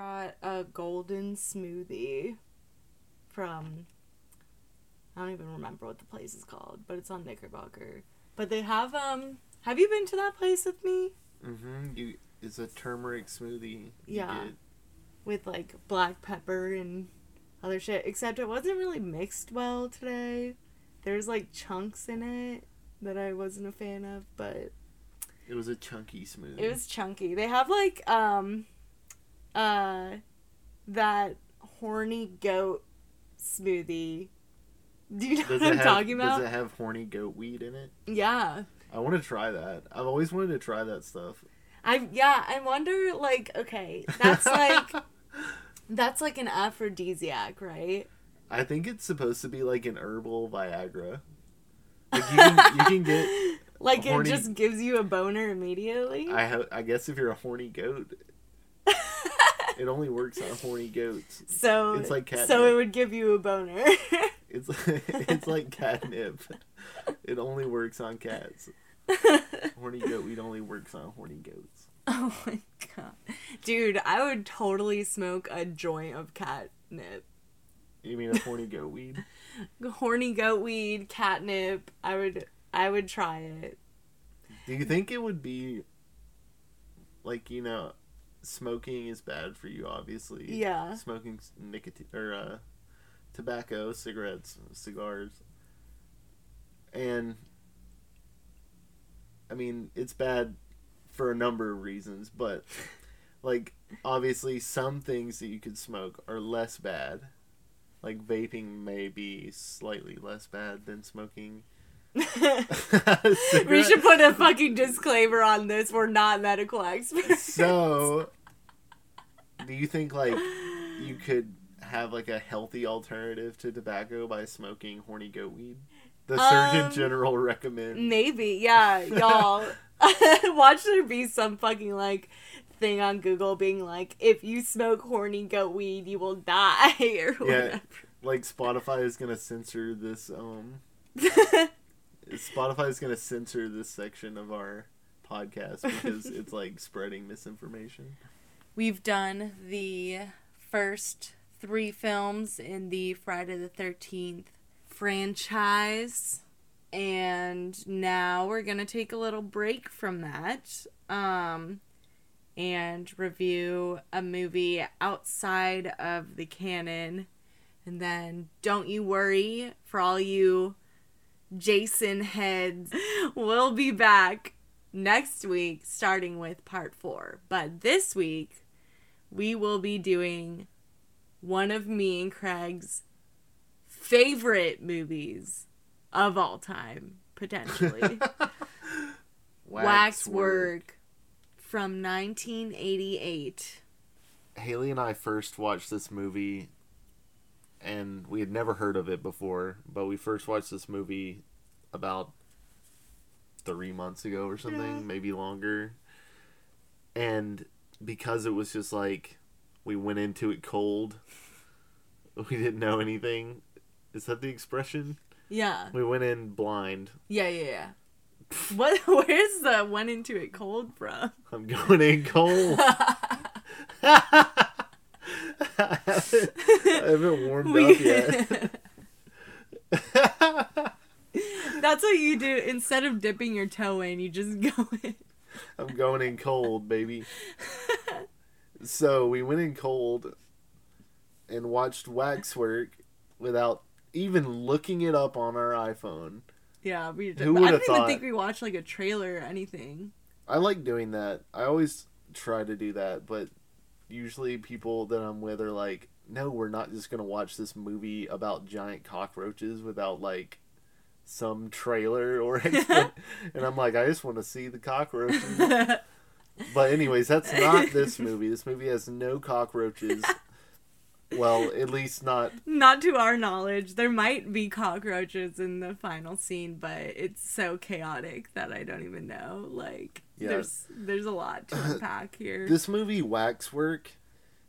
got a golden smoothie from I don't even remember what the place is called, but it's on Knickerbocker. But they have um have you been to that place with me? Mm-hmm. You it's a turmeric smoothie. Yeah. With like black pepper and other shit. Except it wasn't really mixed well today. There's like chunks in it that I wasn't a fan of, but It was a chunky smoothie. It was chunky. They have like um uh that horny goat smoothie. Do you know Does what I'm have, talking about? Does it have horny goat weed in it? Yeah. I want to try that. I've always wanted to try that stuff. I yeah, I wonder like okay, that's like that's like an aphrodisiac, right? I think it's supposed to be like an herbal Viagra. Like you can, you can get. Like Horny- it just gives you a boner immediately. I ha- I guess if you're a horny goat, it only works on horny goats. so it's like catnip. so it would give you a boner. It's it's like catnip. It only works on cats. Horny goat weed only works on horny goats. Oh my god. Dude, I would totally smoke a joint of catnip. You mean a horny goat weed? Horny goat weed, catnip. I would I would try it. Do you think it would be like you know, smoking is bad for you? Obviously, Yeah. Smoking nicotine or uh, tobacco, cigarettes, cigars, and I mean it's bad for a number of reasons, but like obviously some things that you could smoke are less bad. Like vaping may be slightly less bad than smoking. we should put a fucking disclaimer on this. We're not medical experts. So, do you think like you could have like a healthy alternative to tobacco by smoking horny goat weed? The Surgeon Um, General recommends. Maybe, yeah, y'all. Watch there be some fucking like thing on Google being like, if you smoke horny goat weed, you will die or whatever. Like Spotify is gonna censor this. Um, Spotify is gonna censor this section of our podcast because it's like spreading misinformation. We've done the first three films in the Friday the 13th franchise. And now we're going to take a little break from that um, and review a movie outside of the canon. And then don't you worry for all you Jason heads. We'll be back next week starting with part four. But this week, we will be doing one of me and Craig's favorite movies of all time, potentially. Waxwork from 1988. Haley and I first watched this movie, and we had never heard of it before. But we first watched this movie about three months ago or something, Yeah. maybe longer. And because it was just like we went into it cold, we didn't know anything. Is that the expression? Yeah. We went in blind. Yeah, yeah, yeah. What? Where's the went into it cold from? I'm going in cold. I haven't, warmed We- up yet. That's what you do. Instead of dipping your toe in, you just go in. I'm going in cold, baby. so we went in cold and watched Waxwork without even looking it up on our iPhone. Yeah, we. Who I don't even thought? think we watched like a trailer or anything. I like doing that. I always try to do that, but usually people that I'm with are like, "No, we're not just gonna watch this movie about giant cockroaches without like some trailer or." expla-" and I'm like, I just want to see the cockroaches. But anyways, that's not this movie. This movie has no cockroaches. Well, at least not. Not to our knowledge. There might be cockroaches in the final scene, but it's so chaotic that I don't even know. Like, Yeah. there's there's a lot to unpack here. This movie Waxwork.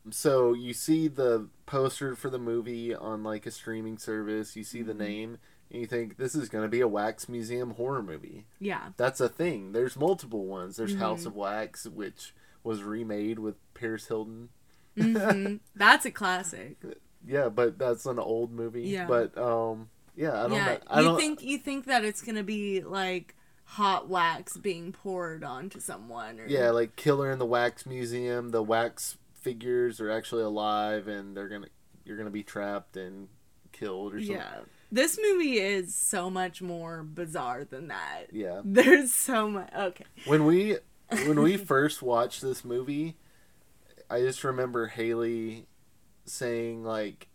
So you see the poster for the movie on like a streaming service. You see the name, and you think this is going to be a wax museum horror movie. yeah, That's a thing. There's multiple ones. There's House of Wax, which was remade with Paris Hilton. hmm That's a classic. yeah, but that's an old movie. Yeah. But um, yeah, I don't yeah, know. I you don't think you think that it's gonna be like hot wax being poured onto someone? Or... Yeah, like Killer in the Wax Museum. The wax figures are actually alive, and they're gonna you're gonna be trapped and killed or something. yeah. This movie is so much more bizarre than that. Yeah. There's so much. Okay. When we when we first watched this movie, I just remember Haley saying like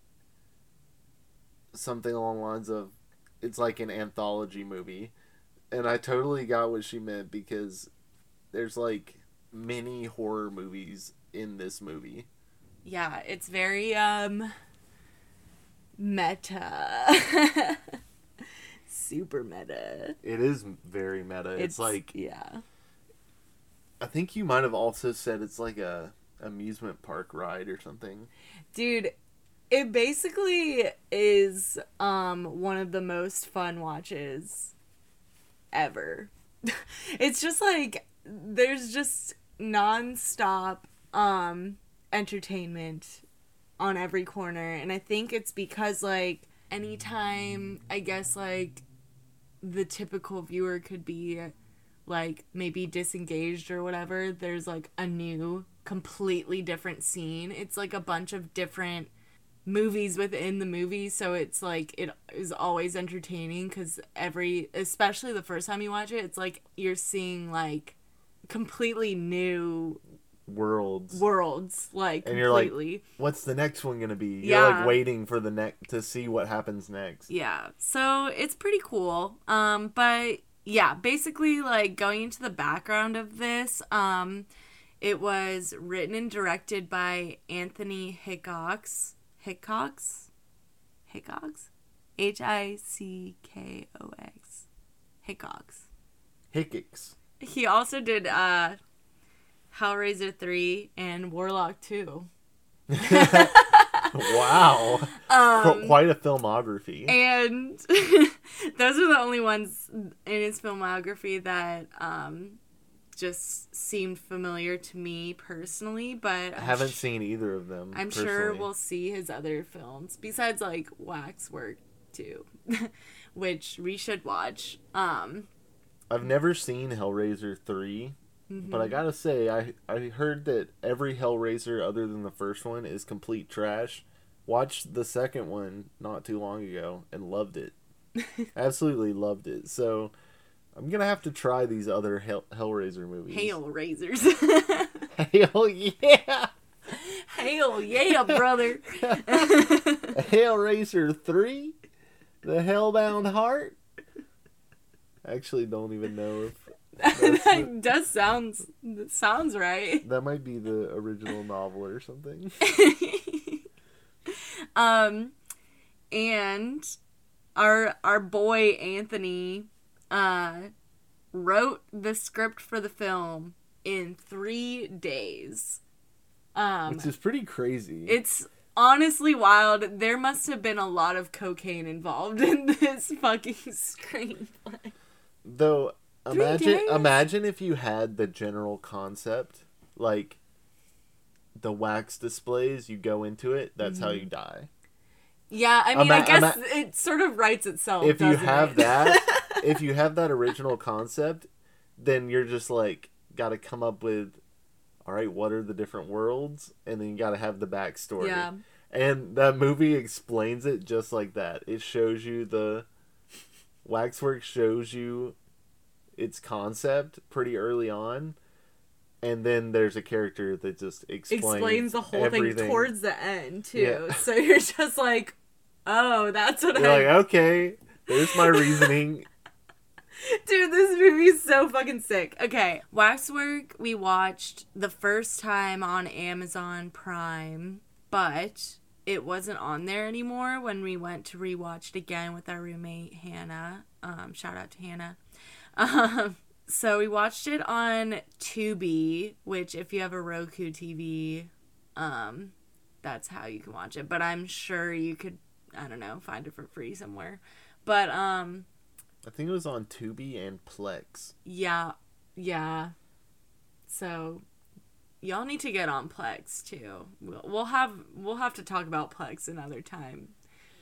something along the lines of it's like an anthology movie. And I totally got what she meant because there's like many horror movies in this movie. Yeah, it's very um meta. Super meta. It is very meta. It's, like yeah. I think you might have also said it's like a amusement park ride or something. Dude, it basically is um one of the most fun watches ever. it's just like there's just nonstop um entertainment on every corner and I think it's because like anytime I guess like the typical viewer could be like maybe disengaged or whatever, there's like a new completely different scene. It's like a bunch of different movies within the movie, so it's like it is always entertaining cuz every especially the first time you watch it, it's like you're seeing like completely new Worlds. worlds like And you're like, completely. What's the next one gonna be? You're Yeah. like waiting for the next to see what happens next. Yeah. So it's pretty cool. Um, but yeah, basically like going into the background of this, um, it was written and directed by Anthony Hickox. Hickox? Hickox? H I C K O X. Hickox. Hickocks. He also did uh Hellraiser 3 and Warlock 2. wow. Um, Qu- Quite a filmography. and those are the only ones in his filmography that um just seemed familiar to me personally but I haven't sh- seen either of them. i'm sure we'll see his other films besides like waxwork too which we should watch um I've never seen Hellraiser 3, Mm-hmm. but I gotta say, I, I heard that every Hellraiser other than the first one is complete trash. Watched the second one not too long ago and loved it. Absolutely loved it. So I'm gonna have to try these other Hell, Hellraiser movies. hail razors Hell yeah! hail yeah brother Hellraiser 3? The Hellbound Heart? I actually don't even know if that does sounds sounds right that might be the original novel or something. um and our our boy Anthony uh wrote the script for the film in 3 days. Um Which is pretty crazy. it's honestly wild. There must have been a lot of cocaine involved in this fucking screenplay. Though Three imagine imagine if you had the general concept like the wax displays, you go into it, that's how you Mm-hmm. die. Yeah, I mean, I guess ima- it sort of writes itself. if you have it? that, if you have that original concept, then you're just like got to come up with all right, what are the different worlds? And then you got to have the backstory. yeah, And that movie explains it just like that. It shows you the Waxwork shows you its concept pretty early on, and then there's a character that just explains, explains the whole everything. thing towards the end too. Yeah. So you're just like, oh, that's what You're I. like, okay, there's my reasoning. Dude, this movie's so fucking sick. Okay, Waxwork we watched the first time on Amazon Prime, but it wasn't on there anymore when we went to rewatch it again with our roommate Hannah. Um, shout out to Hannah. Um, so we watched it on Tubi, which if you have a Roku TV, um, that's how you can watch it. But I'm sure you could, I don't know, find it for free somewhere. But um, I think it was on Tubi and Plex. yeah, yeah. So y'all need to get on Plex too. We'll, we'll have we'll have to talk about Plex another time.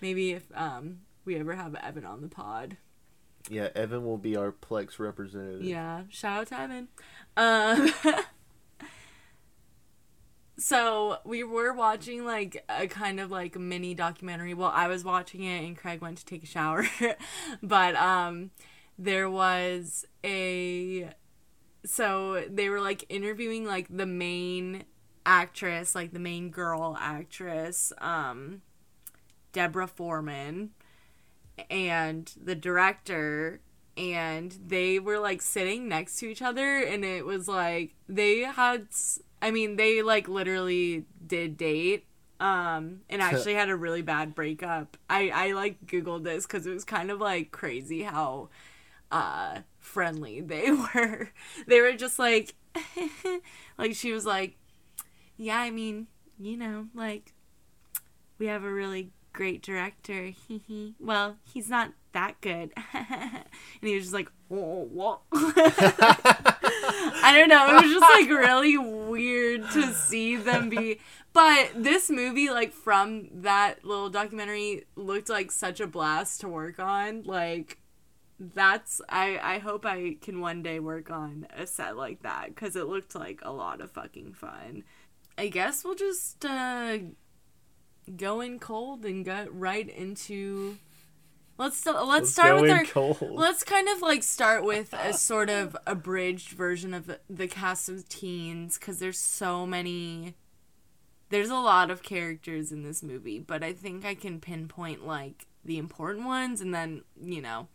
Maybe if um we ever have Evan on the pod. Yeah, Evan will be our Plex representative. Yeah, shout out to Evan. Um, so we were watching like a kind of like mini documentary. Well, I was watching it and Craig went to take a shower, but um, there was a so they were like interviewing like the main actress, like the main girl actress, um, Deborah Foreman, and the director and they were like sitting next to each other and it was like they had i mean they like literally did date um and actually had a really bad breakup. I i like googled this because it was kind of like crazy how uh friendly they were. They were just like like she was like yeah i mean you know like we have a really great director. Well he's not that good. And he was just like oh what i don't know. It was just like really weird to see them be but this movie like from that little documentary looked like such a blast to work on. Like that's i i hope i can one day work on a set like that because it looked like a lot of fucking fun. I guess we'll just uh go in cold and got right into let's st- let's, Let's start with our cold. let's kind of like start with a sort of abridged version of the cast of teens because there's so many there's a lot of characters in this movie but i think i can pinpoint like the important ones and then you know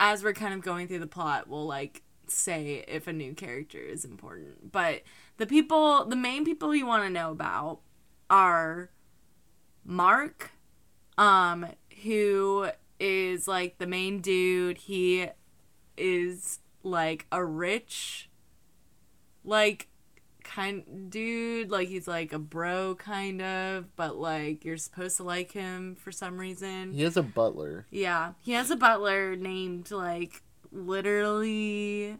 as we're kind of going through the plot we'll like say if a new character is important but the people the main people you want to know about are Mark, um, who is like the main dude. He is like a rich, like kind dude. Like he's like a bro kind of, but like you're supposed to like him for some reason. He has a butler. Yeah, he has a butler named like literally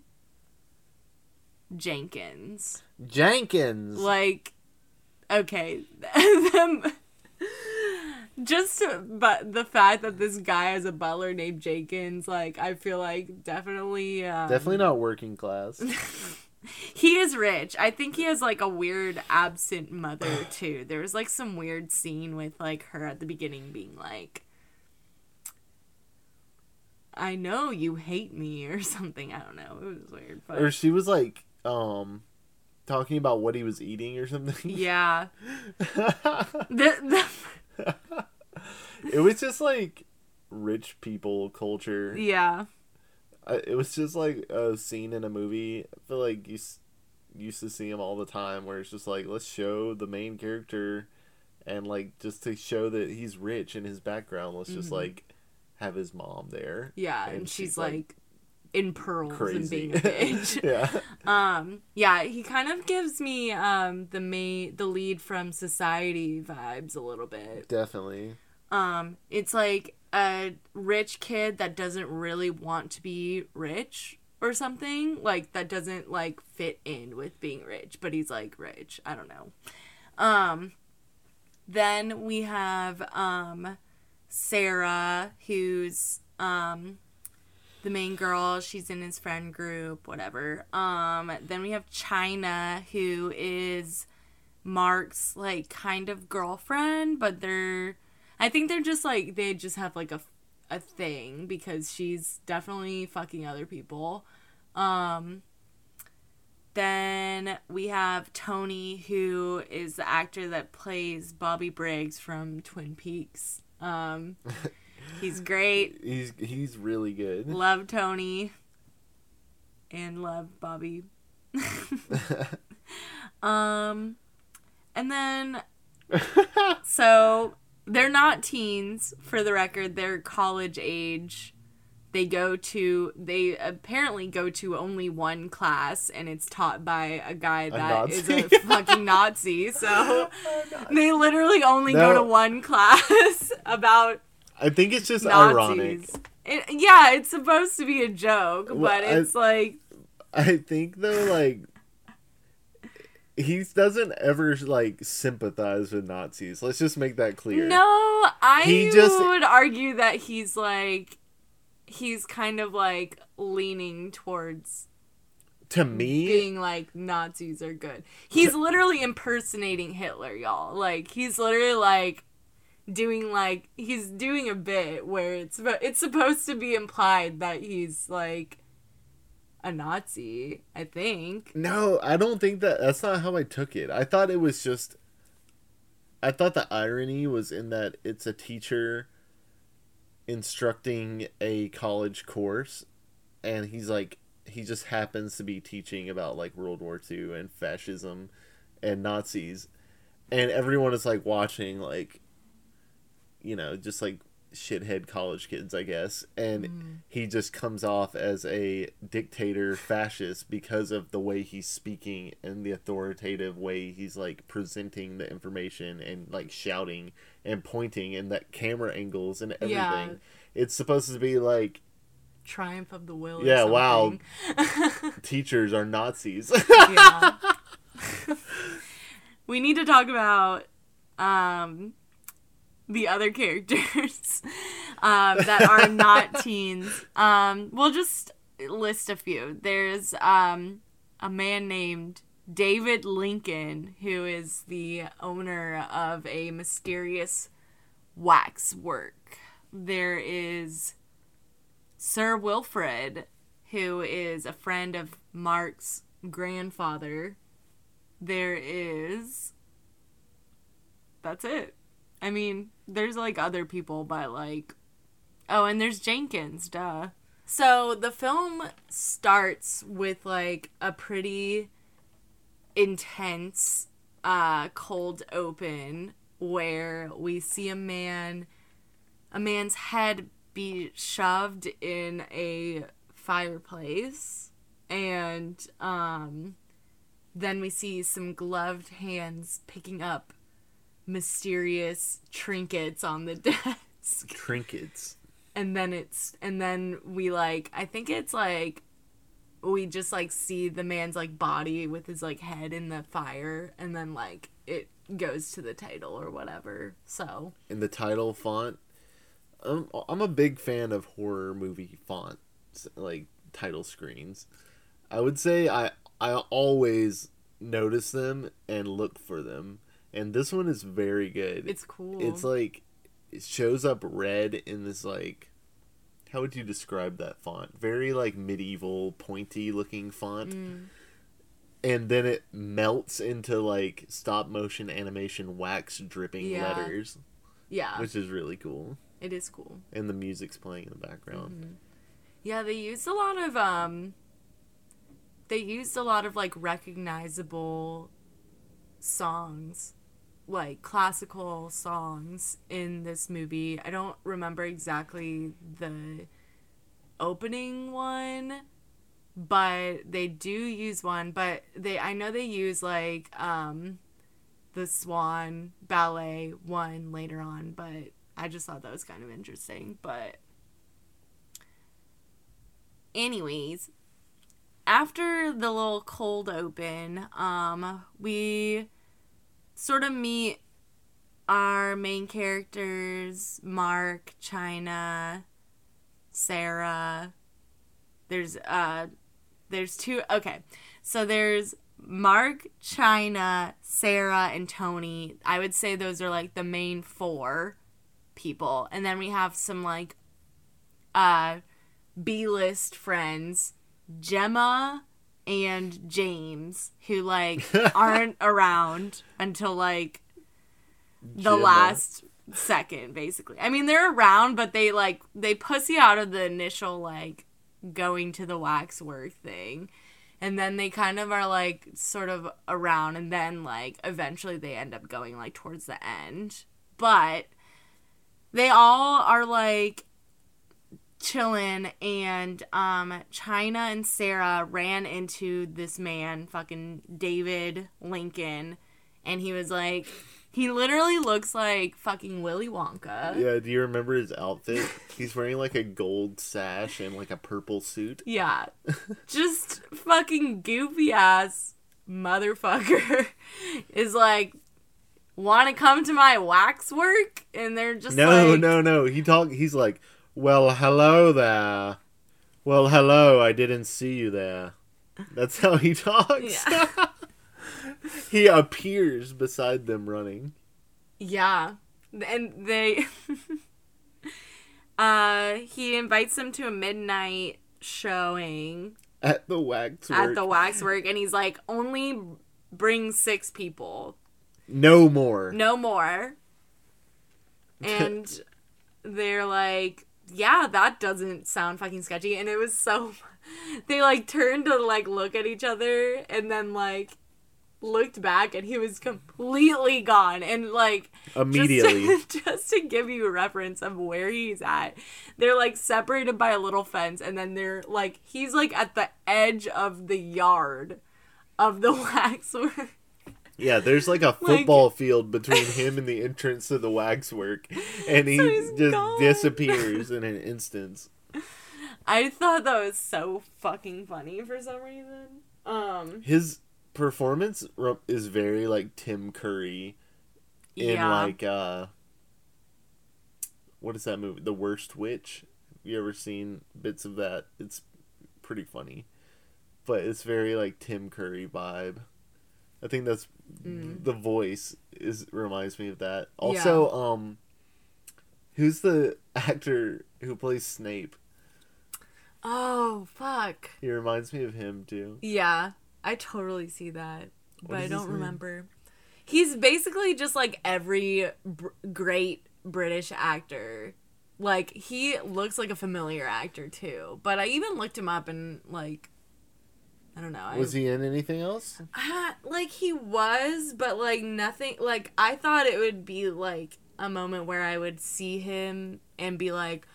Jenkins. Jenkins. Like, okay, them. Just, but the fact that this guy has a butler named Jenkins, like, I feel like definitely, um, Definitely not working class. he is rich. I think he has like a weird absent mother too. There was like some weird scene with like her at the beginning being like, "I know you hate me" or something. I don't know. It was weird, but or she was like, um, talking about what he was eating or something. yeah. The, the, it was just like rich people culture. yeah. I, it was just like a scene in a movie. I feel like you s- used to see them all the time, where it's just like let's show the main character, and like just to show that he's rich in his background, let's just Mhm. like have his mom there. Yeah, and, she's, like, in pearls and being a bitch. yeah, um, yeah, he kind of gives me um the main the lead from Society vibes a little bit. definitely. Um, it's like a rich kid that doesn't really want to be rich or something like that doesn't like fit in with being rich, but he's like rich. I don't know. Um, then we have um Sarah, who's um the main girl. She's in his friend group, whatever. Um, then we have China, who is Mark's like kind of girlfriend, but they're I think they're just like they just have like a a thing because she's definitely fucking other people. Um then we have Tony who is the actor that plays Bobby Briggs from Twin Peaks. Um he's great. He's he's really good. Love Tony. And love Bobby. um and then so they're not teens for the record. They're college age. They go to they apparently go to only one class and it's taught by a guy that is a fucking nazi. So they literally only go to one class about I think it's just nazis ironic. it, yeah it's supposed to be a joke Well, but I- it's like I think though, like he doesn't ever like sympathize with Nazis. Let's just make that clear. No, I He just- would argue that he's like he's kind of like leaning towards To me, being like Nazis are good. He's literally impersonating Hitler, y'all. Like he's literally like doing like he's doing a bit where it's it's supposed to be implied that he's like a Nazi, I think. no, I don't think that. That's not how I took it. I thought it was just. I thought the irony was in that it's a teacher instructing a college course, and he's like he just happens to be teaching about like World War II and fascism and Nazis, and everyone is like watching like, you know, just like shithead college kids, I guess, and he just comes off as a dictator fascist because of the way he's speaking and the authoritative way he's like presenting the information and like shouting and pointing and that camera angles and everything. Yeah. It's supposed to be like Triumph of the will. Yeah, wow. teachers are Nazis. yeah. we need to talk about um the other characters um, that are not teens. Um, we'll just list a few. There's um, a man named David Lincoln who is the owner of a mysterious wax work. There is Sir Wilfred, who is a friend of Mark's grandfather. There is. That's it. I mean, there's like other people, but like. Oh, and there's Jenkins, duh. So the film starts with like a pretty intense uh cold open where we see a man a man's head be shoved in a fireplace and um then we see some gloved hands picking up mysterious trinkets on the desk Trinkets. and then it's and then we like i think it's like we just like see the man's like body with his like head in the fire and then like it goes to the title or whatever so in the title font. I'm, I'm a big fan of horror movie fonts, like title screens. I would say I I always notice them and look for them, and this one is very good. it's cool It's like it shows up red in this like how would you describe that font? Very like medieval pointy looking font. Mm. And then it melts into like stop motion animation wax dripping Yeah. letters, yeah which is really cool. it is cool And the music's playing in the background. Mm-hmm. Yeah, they used a lot of um they used a lot of like recognizable songs, like classical songs in this movie. I don't remember exactly the opening one, but they do use one, but they I know they use like um the Swan ballet one later on, but I just thought that was kind of interesting, but anyways, after the little cold open, um, we sort of meet our main characters Mark, China, Sarah. There's uh there's two okay. So there's Mark, China, Sarah, and Tony. I would say those are like the main four people. And then we have some like uh B list friends, Gemma and James, who like aren't around until like the Gemma. last second, basically. I mean, they're around, but they like they pussy out of the initial like going to the waxwork thing. And then they kind of are like sort of around, and then like eventually they end up going like towards the end. But they all are like chilling and um China and Sarah ran into this man fucking David Lincoln and he was like he literally looks like fucking Willy Wonka. Yeah, do you remember his outfit? He's wearing like a gold sash and like a purple suit. Yeah. Just fucking goofy ass motherfucker is like, want to come to my wax work? And they're just no, like, no, no. He talk. He's like, "Well, hello there. Well, hello. I didn't see you there." That's how he talks. Yeah. he appears beside them running. Yeah. And they uh he invites them to a midnight showing At the wax at the waxwork and he's like only bring 6 people. no more. No more. And they're like, yeah, that doesn't sound fucking sketchy and it was so they like turned to like look at each other and then like looked back and he was completely gone and like Immediately. just to, just to give you a reference of where he's at they're like separated by a little fence and then they're like he's like at the edge of the yard of the waxwork Yeah, there's like a football field between him and the entrance to the waxwork, and he So just gone. disappears in an instant. i thought that was so fucking funny for some reason um His performance is very like Tim Curry in yeah like uh what is that movie? The Worst Witch. You ever seen bits of that? It's pretty funny. But it's very like Tim Curry vibe. I think that's Mm. the voice is reminds me of that. Also, um who's the actor who plays Snape? oh fuck He reminds me of him too. Yeah, I totally see that, but I don't remember. He's basically just like every br- great British actor. Like he looks like a familiar actor too, but I even looked him up and like I don't know. I, Was he in anything else? Uh, like he was, but like nothing. Like I thought it would be like a moment where I would see him and be like,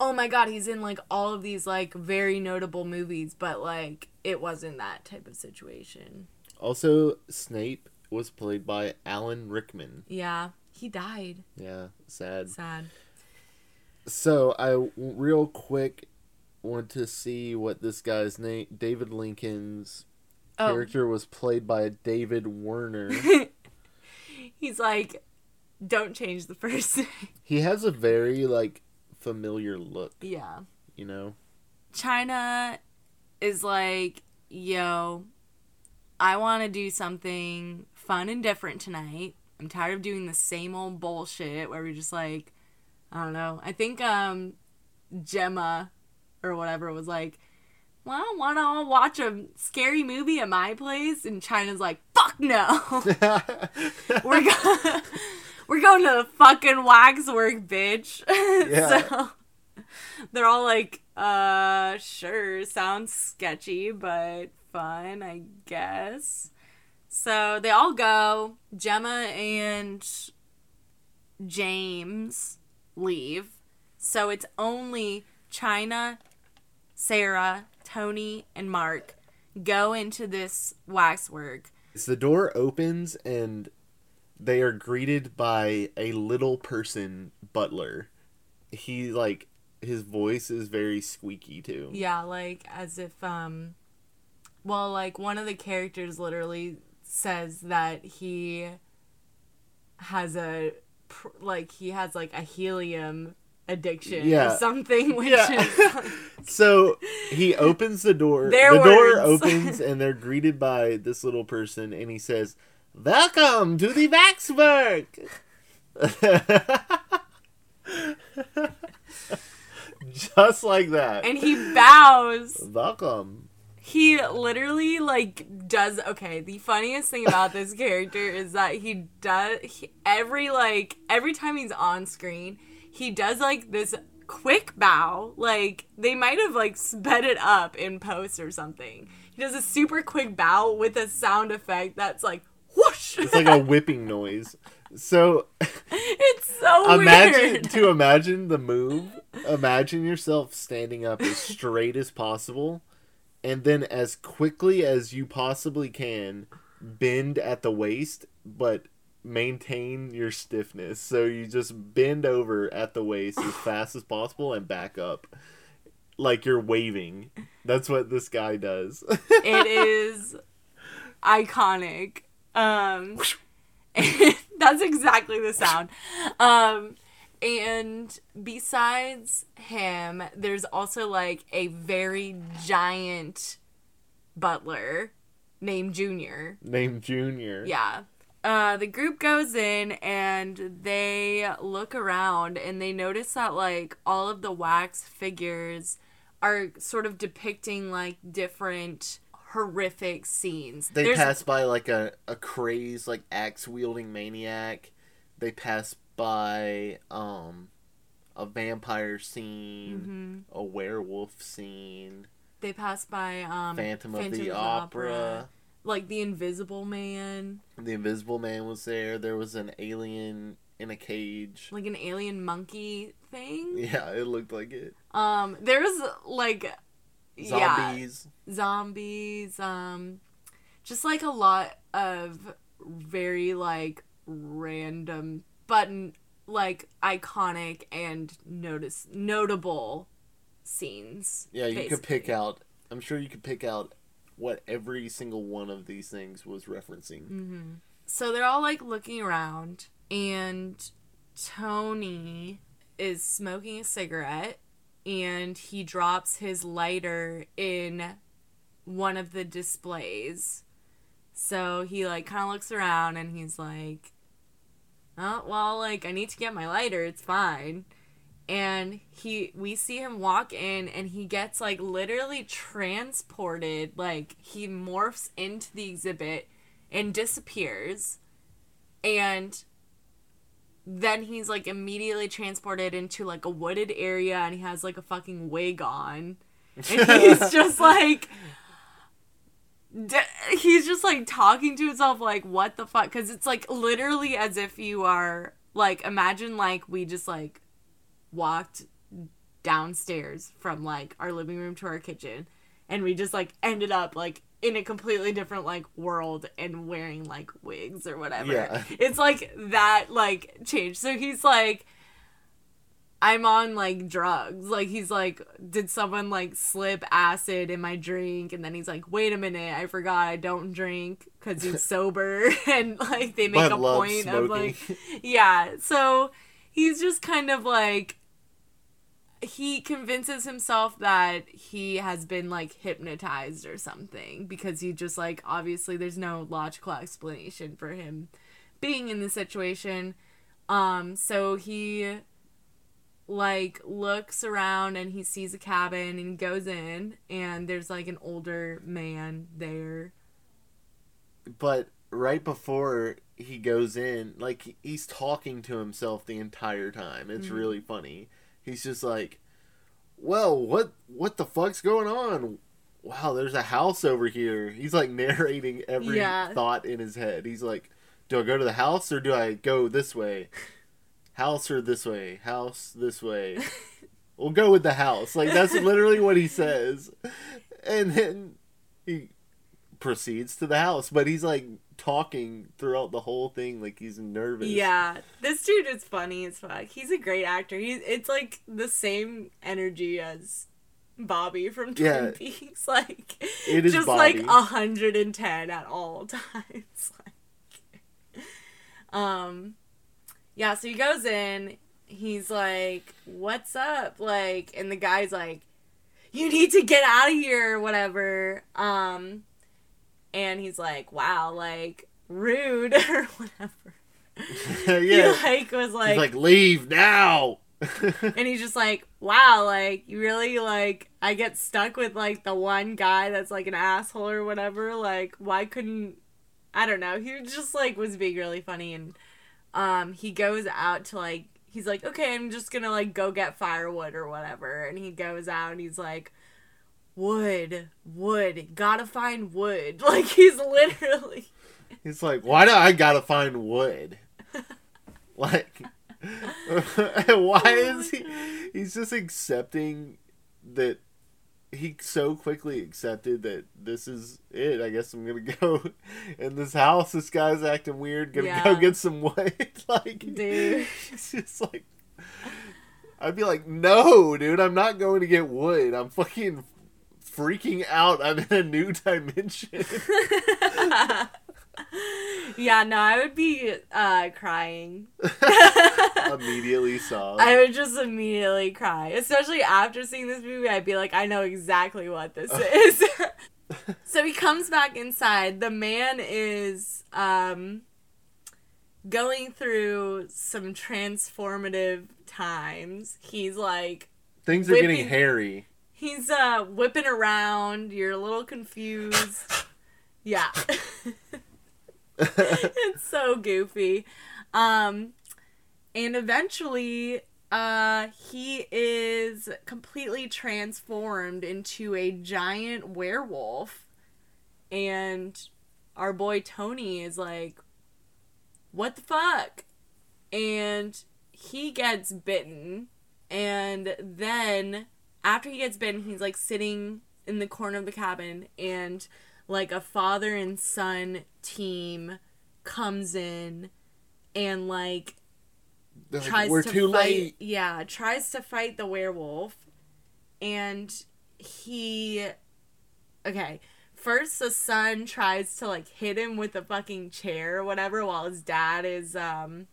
"Oh my god, he's in like all of these like very notable movies," but like it wasn't that type of situation. Also, Snape was played by Alan Rickman. Yeah, he died. Yeah, sad. Sad. So I real quick want to see what this guy's name. David Lincoln's Oh, character was played by David Warner. he's like, "Don't change the first name." he has a very like familiar look, yeah. you know. China is like, yo, I want to do something fun and different tonight. I'm tired of doing the same old bullshit where we're just like, I don't know. I think um Gemma or whatever was like, well, want to all watch a scary movie at my place? And China's like, fuck no. we're going we're going to the fucking waxwork, bitch. Yeah. so they're all like, uh, sure, sounds sketchy, but fun, I guess. So they all go. Gemma and James leave. So it's only China, Sarah, Tony, and Mark go into this waxwork. So the door opens and they are greeted by a little person butler. He like his voice is very squeaky too. Yeah, like as if um well, like one of the characters literally says that he has a like he has like a helium addiction Yeah. or something which Yeah. is like, So he opens the door. Their the door opens and they're greeted by this little person and he says, "Welcome to the Waxwork." Just like that. and he bows. Welcome. He literally like does okay. The funniest thing about this character is that he does he, every like every time he's on screen, he does like this quick bow. Like they might have like sped it up in post or something. He does a super quick bow with a sound effect that's like whoosh. It's like a whipping noise. So it's so imagine weird. to imagine the move. Imagine yourself standing up as straight as possible, and then as quickly as you possibly can, bend at the waist, but maintain your stiffness. So you just bend over at the waist as fast as possible and back up, like you're waving. That's what this guy does. it is iconic. Um, that's exactly the sound. Um, and besides him, there's also like a very giant butler named Junior. Named Junior. Yeah. Uh, the group goes in and they look around and they notice that like all of the wax figures are sort of depicting like different horrific scenes. They There's- pass by like a, a crazed like axe wielding maniac. They pass by um a vampire scene, Mhm. a werewolf scene, They pass by um Phantom of Phantom the Opera. Like the Invisible Man, The Invisible Man was there. There was an alien in a cage. like an alien monkey thing. Yeah, it looked like it. Um, there was like yeah, Zombies. zombies um just like a lot of very like random but like iconic and notice notable scenes Yeah, you could pick out. I'm sure you could pick out what every single one of these things was referencing. Mm-hmm. so they're all like looking around and tony is smoking a cigarette and he drops his lighter in one of the displays so he like kind of looks around and he's like oh well like i need to get my lighter it's fine and he we see him walk in and he gets like literally transported like he morphs into the exhibit and disappears. And then he's like immediately transported into like a wooded area and he has like a fucking wig on. And he's just like d- he's just like talking to himself like what the fuck? Because it's like literally as if you are like imagine like we just like walked downstairs from like our living room to our kitchen and we just like ended up like in a completely different like world and wearing like wigs or whatever. Yeah. it's like that like change so he's like i'm on like drugs. Like he's like did someone like slip acid in my drink? And then he's like wait a minute i forgot i don't drink because he's sober. And like they make a point of like yeah. So he's just kind of like he convinces himself that he has been like hypnotized or something because he just like obviously there's no logical explanation for him being in the situation. Um so he like looks around and he sees a cabin and goes in and there's like an older man there. But right before he goes in, like he's talking to himself the entire time. It's Mhm. really funny. He's just like, "Well, what what the fuck's going on? Wow, there's a house over here." He's like narrating every Yeah. thought in his head. He's like, "Do I go to the house or do I go this way? House or this way? House this way?" we'll go with the house. Like that's literally what he says. And then he proceeds to the house, but he's like talking throughout the whole thing like he's nervous. Yeah, this dude is funny as fuck. He's a great actor. He's it's like the same energy as Bobby from Twin Yeah. Peaks. Like It is just Bobby. like hundred and ten at all times. like, um, yeah. So he goes in. He's like, "What's up?" Like, and the guy's like, "You need to get out of here," or whatever. Um, and he's like, "Wow, like rude," or whatever. yeah. He like was he's like, like, leave now. and he's just like, wow, like you really like I get stuck with like the one guy that's like an asshole or whatever. Like, why couldn't I don't know. He just like was being really funny and um he goes out to like he's like, Okay, I'm just gonna like go get firewood or whatever and he goes out and he's like Wood, wood, gotta find wood. Like he's literally he's like, why do I gotta find wood? like, why oh is he? He's just accepting that he so quickly accepted that this is it. I guess I'm gonna go in this house. This guy's acting weird. Gonna Yeah. go get some wood. like, Dude. it's just like. I'd be like, no, dude, I'm not going to get wood. I'm fucking freaking out. I'm in a new dimension. yeah, no, I would be uh, crying. Immediately saw. I would just immediately cry, especially after seeing this movie. I'd be like, I know exactly what this is. so he comes back inside. The man is um, going through some transformative times. He's like, Things are getting hairy. He's uh, whipping around. You're a little confused. Yeah. it's so goofy. Um, and eventually, uh, he is completely transformed into a giant werewolf. And our boy Tony is like, what the fuck? And he gets bitten. And then, after he gets bitten, he's like sitting in the corner of the cabin, and like a father and son team comes in and like They're like, tries We're to too fight late. yeah tries to fight the werewolf and he okay first the son tries to like hit him with a fucking chair or whatever while his dad is um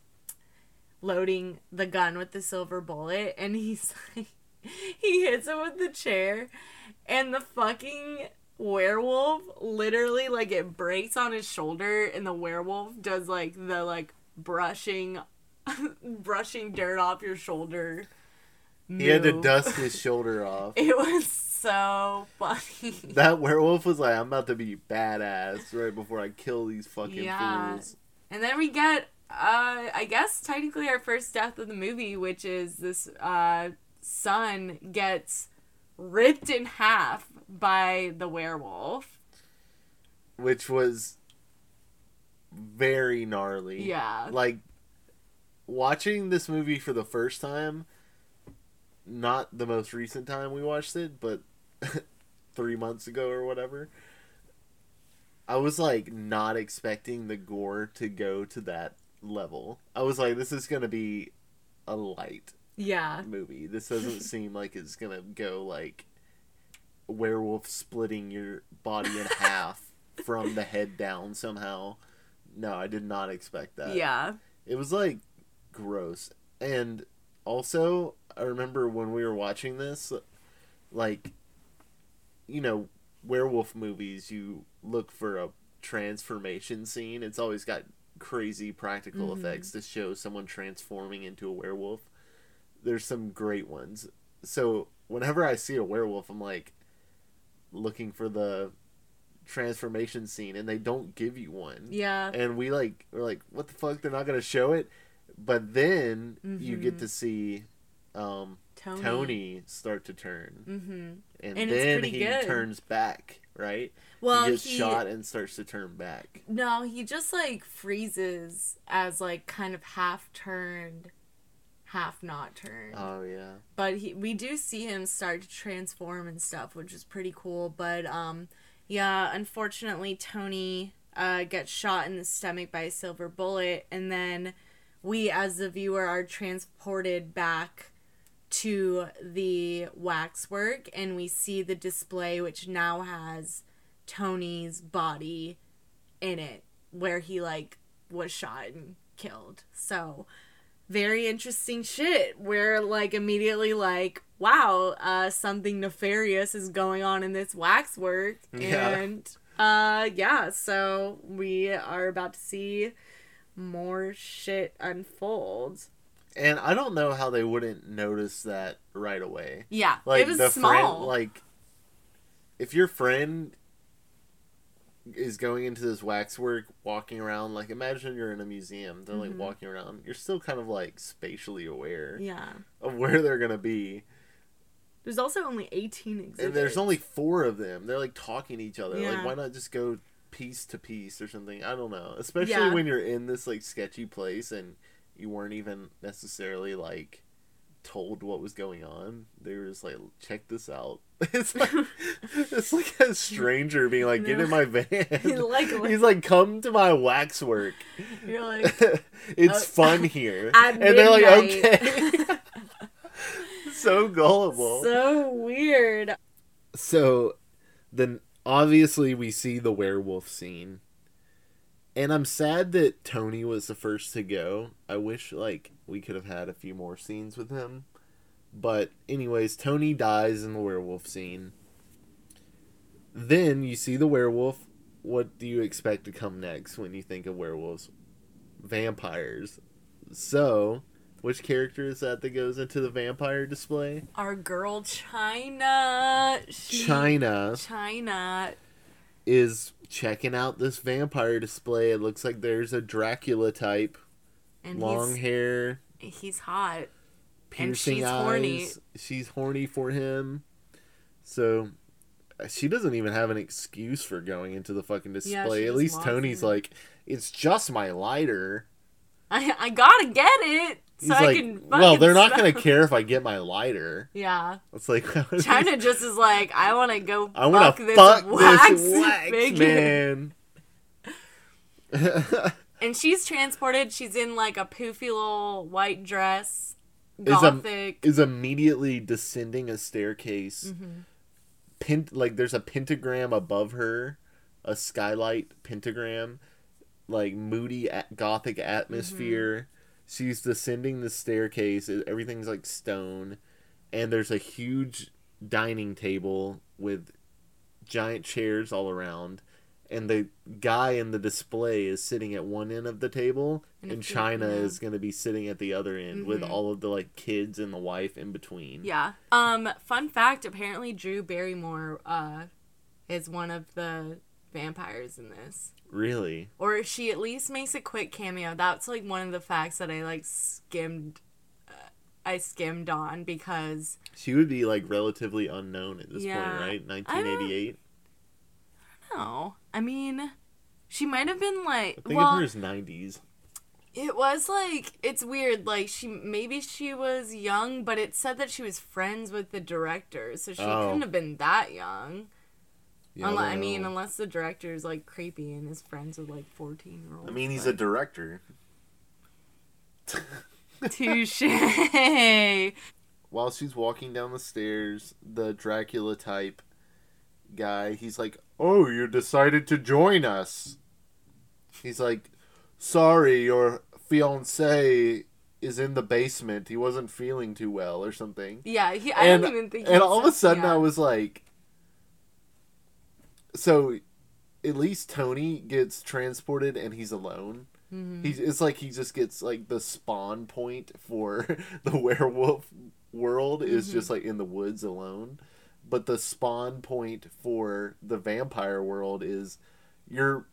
loading the gun with the silver bullet and he's like he hits him with the chair and the fucking werewolf literally like it breaks on his shoulder and the werewolf does like the like brushing brushing dirt off your shoulder He had to dust his shoulder off. it was so funny That werewolf was like, I'm about to be badass right before I kill these fucking Yeah. fools. and then we get uh i guess technically our first death of the movie which is this uh son gets ripped in half by the werewolf Which was very gnarly. yeah Like, watching this movie for the first time, not the most recent time we watched it, but three months ago or whatever, I was like not expecting the gore to go to that level. I was like, this is gonna be a light yeah movie. This doesn't seem like it's gonna go like werewolf splitting your body in half from the head down somehow. No, I did not expect that. yeah It was like gross. And also, I remember when we were watching this, like, you know, werewolf movies, you look for a transformation scene. It's always got crazy practical Mhm. effects to show someone transforming into a werewolf. There's some great ones. So, whenever I see a werewolf, I'm like looking for the transformation scene, and they don't give you one. Yeah. And we like we're like what the fuck? They're not gonna show it? But then you get to see um tony, tony, start to turn. Mm-hmm. And, And then he good. turns back right? Well he gets he shot and starts to turn back. No he just like freezes as like kind of half turned half not turned oh yeah. But he, we do see him start to transform and stuff which is pretty cool but um yeah unfortunately tony uh gets shot in the stomach by a silver bullet and then we as the viewer are transported back to the waxwork and we see the display which now has tony's body in it where he like was shot and killed. So very interesting shit. We're like immediately like, wow, uh, something nefarious is going on in this waxwork. Yeah. And uh yeah, so we are about to see more shit unfold. and i don't know how they wouldn't notice that right away Yeah. like it was the small. friend like if your friend is going into this waxwork walking around like imagine you're in a museum they're Mhm. like walking around you're still kind of like spatially aware yeah. of where they're gonna be There's also only 18 exhibits. and there's only four of them they're like talking to each other Yeah. like why not just go piece to piece or something i don't know especially Yeah. when you're in this like sketchy place and you weren't even necessarily like told what was going on they were just like check this out. It's like it's like a stranger being like get in my van. Like- he's like come to my waxwork. You're like, it's Uh, fun here. and they're like okay. So gullible. So weird. So then obviously we see the werewolf scene. And I'm sad that Tony was the first to go. I wish like we could have had a few more scenes with him. But anyways, Tony dies in the werewolf scene. Then you see the werewolf. What do you expect to come next when you think of werewolves? Vampires. So, which character is that that goes into the vampire display? Our girl China. She- China China. is checking out this vampire display. It looks like there's a Dracula type, And long hair, he's, hot. piercing she's eyes. horny. She's horny for him. So she doesn't even have an excuse for going into the fucking display. she At least Tony's in. like, it's just my lighter. I, I gotta get it so He's I like, can. well, they're not gonna care if I get my lighter. Yeah. It's like China just is like, I want to go I want fuck to this fuck wax, this wax man. And she's transported. She's in like a poofy little white dress, Is a- gothic. is immediately descending a staircase. Mm-hmm. Pent like there's a pentagram above her, a skylight pentagram, like moody a- gothic atmosphere. She's descending the staircase. Everything's like stone, and there's a huge dining table with giant chairs all around. And the guy in the display is sitting at one end of the table, And and China yeah. is going to be sitting at the other end with Mhm. all of the like kids and the wife in between. yeah. Um. Fun fact: Apparently, Drew Barrymore uh, is one of the vampires in this. Really? or she at least makes a quick cameo. That's like one of the facts that I like skimmed. Uh, I skimmed on because She would be like relatively unknown at this Yeah. point, right? I don't- 1988. no, I mean, she might have been like I think well, of her as 90s. it was like it's weird. Like she maybe she was young, but it said that she was friends with the director, so she Oh. couldn't have been that young. Yeah, Unle- I, don't mean, unless the director is like creepy and is friends with like fourteen year olds. I mean, he's a director. touche. While she's walking down the stairs, the Dracula type guy, he's like, "Oh, you decided to join us." He's like, "Sorry, your fiance is in the basement. He wasn't feeling too well or something." yeah, he, I and, don't even think. and all of a sudden yeah. I was like, so at least Tony gets transported and he's alone. Mhm. He's it's like he just gets like the spawn point for the werewolf world is Mm-hmm. just like in the woods alone, but the spawn point for the vampire world is you're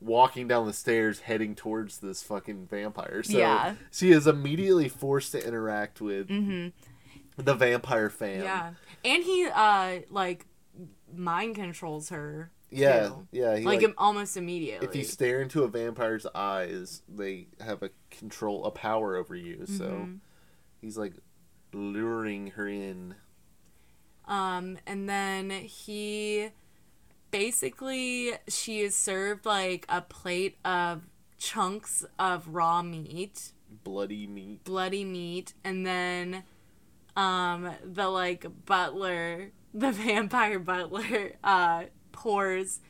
walking down the stairs heading towards this fucking vampire. So Yeah. she is immediately forced to interact with Mhm. the vampire fam. Yeah, and he uh like mind controls her. Yeah, too. yeah. He, like, like, almost immediately. if you stare into a vampire's eyes, they have a control, a power over you. So Mhm. he's like luring her in. Um, and then he basically she is served like a plate of chunks of raw meat, Bloody meat. bloody meat, and then um the like butler, the vampire butler, uh pours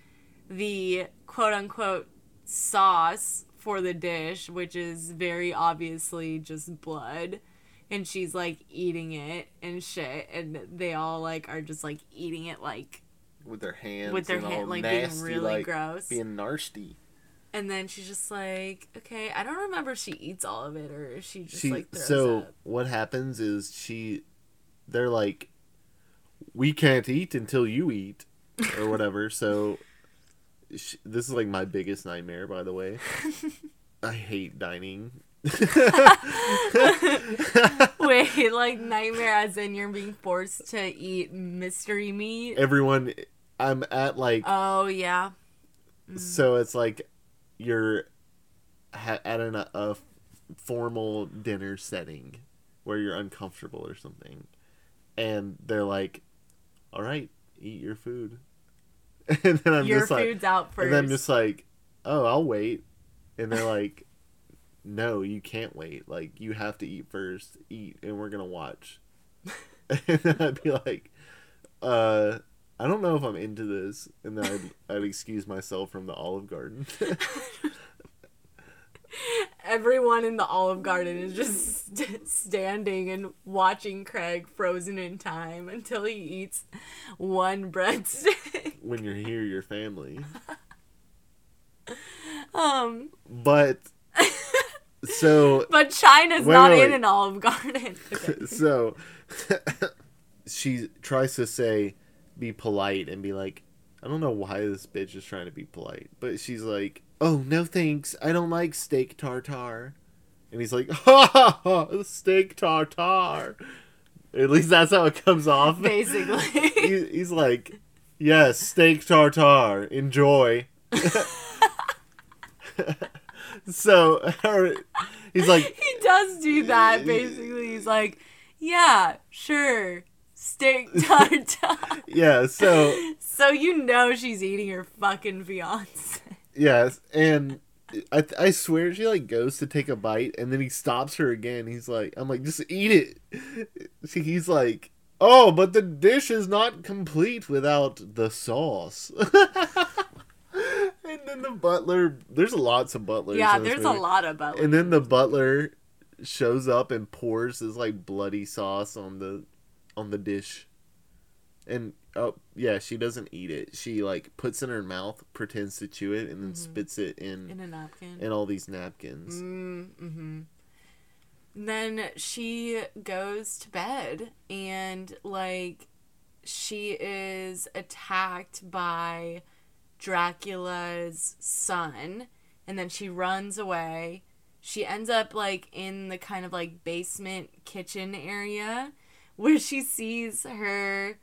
the quote unquote sauce for the dish, which is very obviously just blood. And she's like eating it and shit, and they all like are just like eating it like with their hands. with their and hand like nasty, being really like, gross. being nasty. And then she's just like, okay, I don't remember if she eats all of it or if she just She like throws so up. what happens is she, they're like, we can't eat until you eat, or whatever. so, sh this is like my biggest nightmare, by the way. I hate dining. Wait, like nightmare as in you're being forced to eat mystery meat? Everyone, I'm at like Oh yeah. So it's like you're ha- at an, a formal dinner setting where you're uncomfortable or something, and they're like, "All right, eat your food," and then I'm Your just like, food's out first. and then I'm just like, "Oh, I'll wait," and they're like, "No, you can't wait. Like you have to eat first. Eat, and we're gonna watch." and then I'd be like, "Uh." I don't know if I'm into this, and then I'd, I'd excuse myself from the Olive Garden. Everyone in the Olive Garden is just st- standing and watching Craig frozen in time until he eats one breadstick. when you're here, your family. Um, But so but China's Wait, not wait, in wait. an Olive Garden. Okay. so she tries to say be polite and be like i don't know why this bitch is trying to be polite but she's like oh no thanks i don't like steak tartare and he's like ha ha ha steak tartare at least that's how it comes off Basically. he, he's like yes steak tartare enjoy so her, he's like he does do that basically he's like yeah sure steak tartare yeah so so you know she's eating her fucking fiance Yes, and I I swear she like goes to take a bite and then he stops her again. He's like, I'm like, just eat it. See, He's like, oh, but the dish is not complete without the sauce. And then the butler, there's lots of butlers. yeah this there's a lot of butlers. And then the butler shows up and pours his like bloody sauce on the on the dish. And oh yeah, she doesn't eat it. She like puts it in her mouth, pretends to chew it, and then spits it in in a napkin in all these napkins. Mm-hmm. Then she goes to bed and like she is attacked by Dracula's son and then she runs away. She ends up like in the kind of like basement kitchen area where she sees her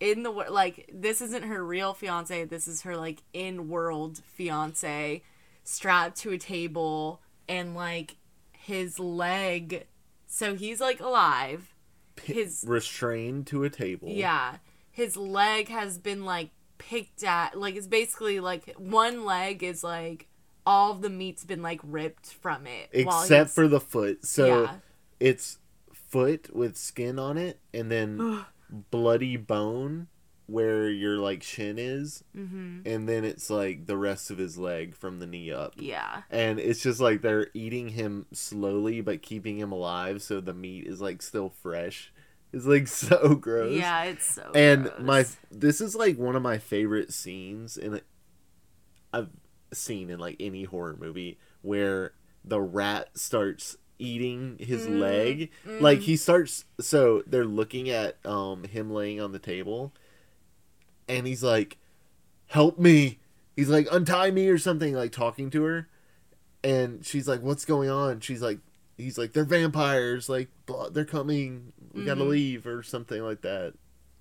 in the like this isn't her real fiance this is her like in world fiance strapped to a table and like his leg so he's like alive his Restrained to a table. yeah his leg has been like picked at like it's basically like one leg is like all the meat's been like ripped from it Except for the foot. So Yeah. it's foot with skin on it and then bloody bone where your like shin is. Mhm. And then it's like the rest of his leg from the knee up. yeah and it's just like they're eating him slowly but keeping him alive so the meat is like still fresh it's like so gross. Yeah it's so and gross. my this is like one of my favorite scenes in i've seen in like any horror movie where the rat starts eating his Mm, leg. Like he starts so they're looking at um him laying on the table and he's like help me. He's like untie me or something like talking to her. And she's like what's going on? She's like he's like they're vampires. Like blah, they're coming we gotta Mhm. leave or something like that.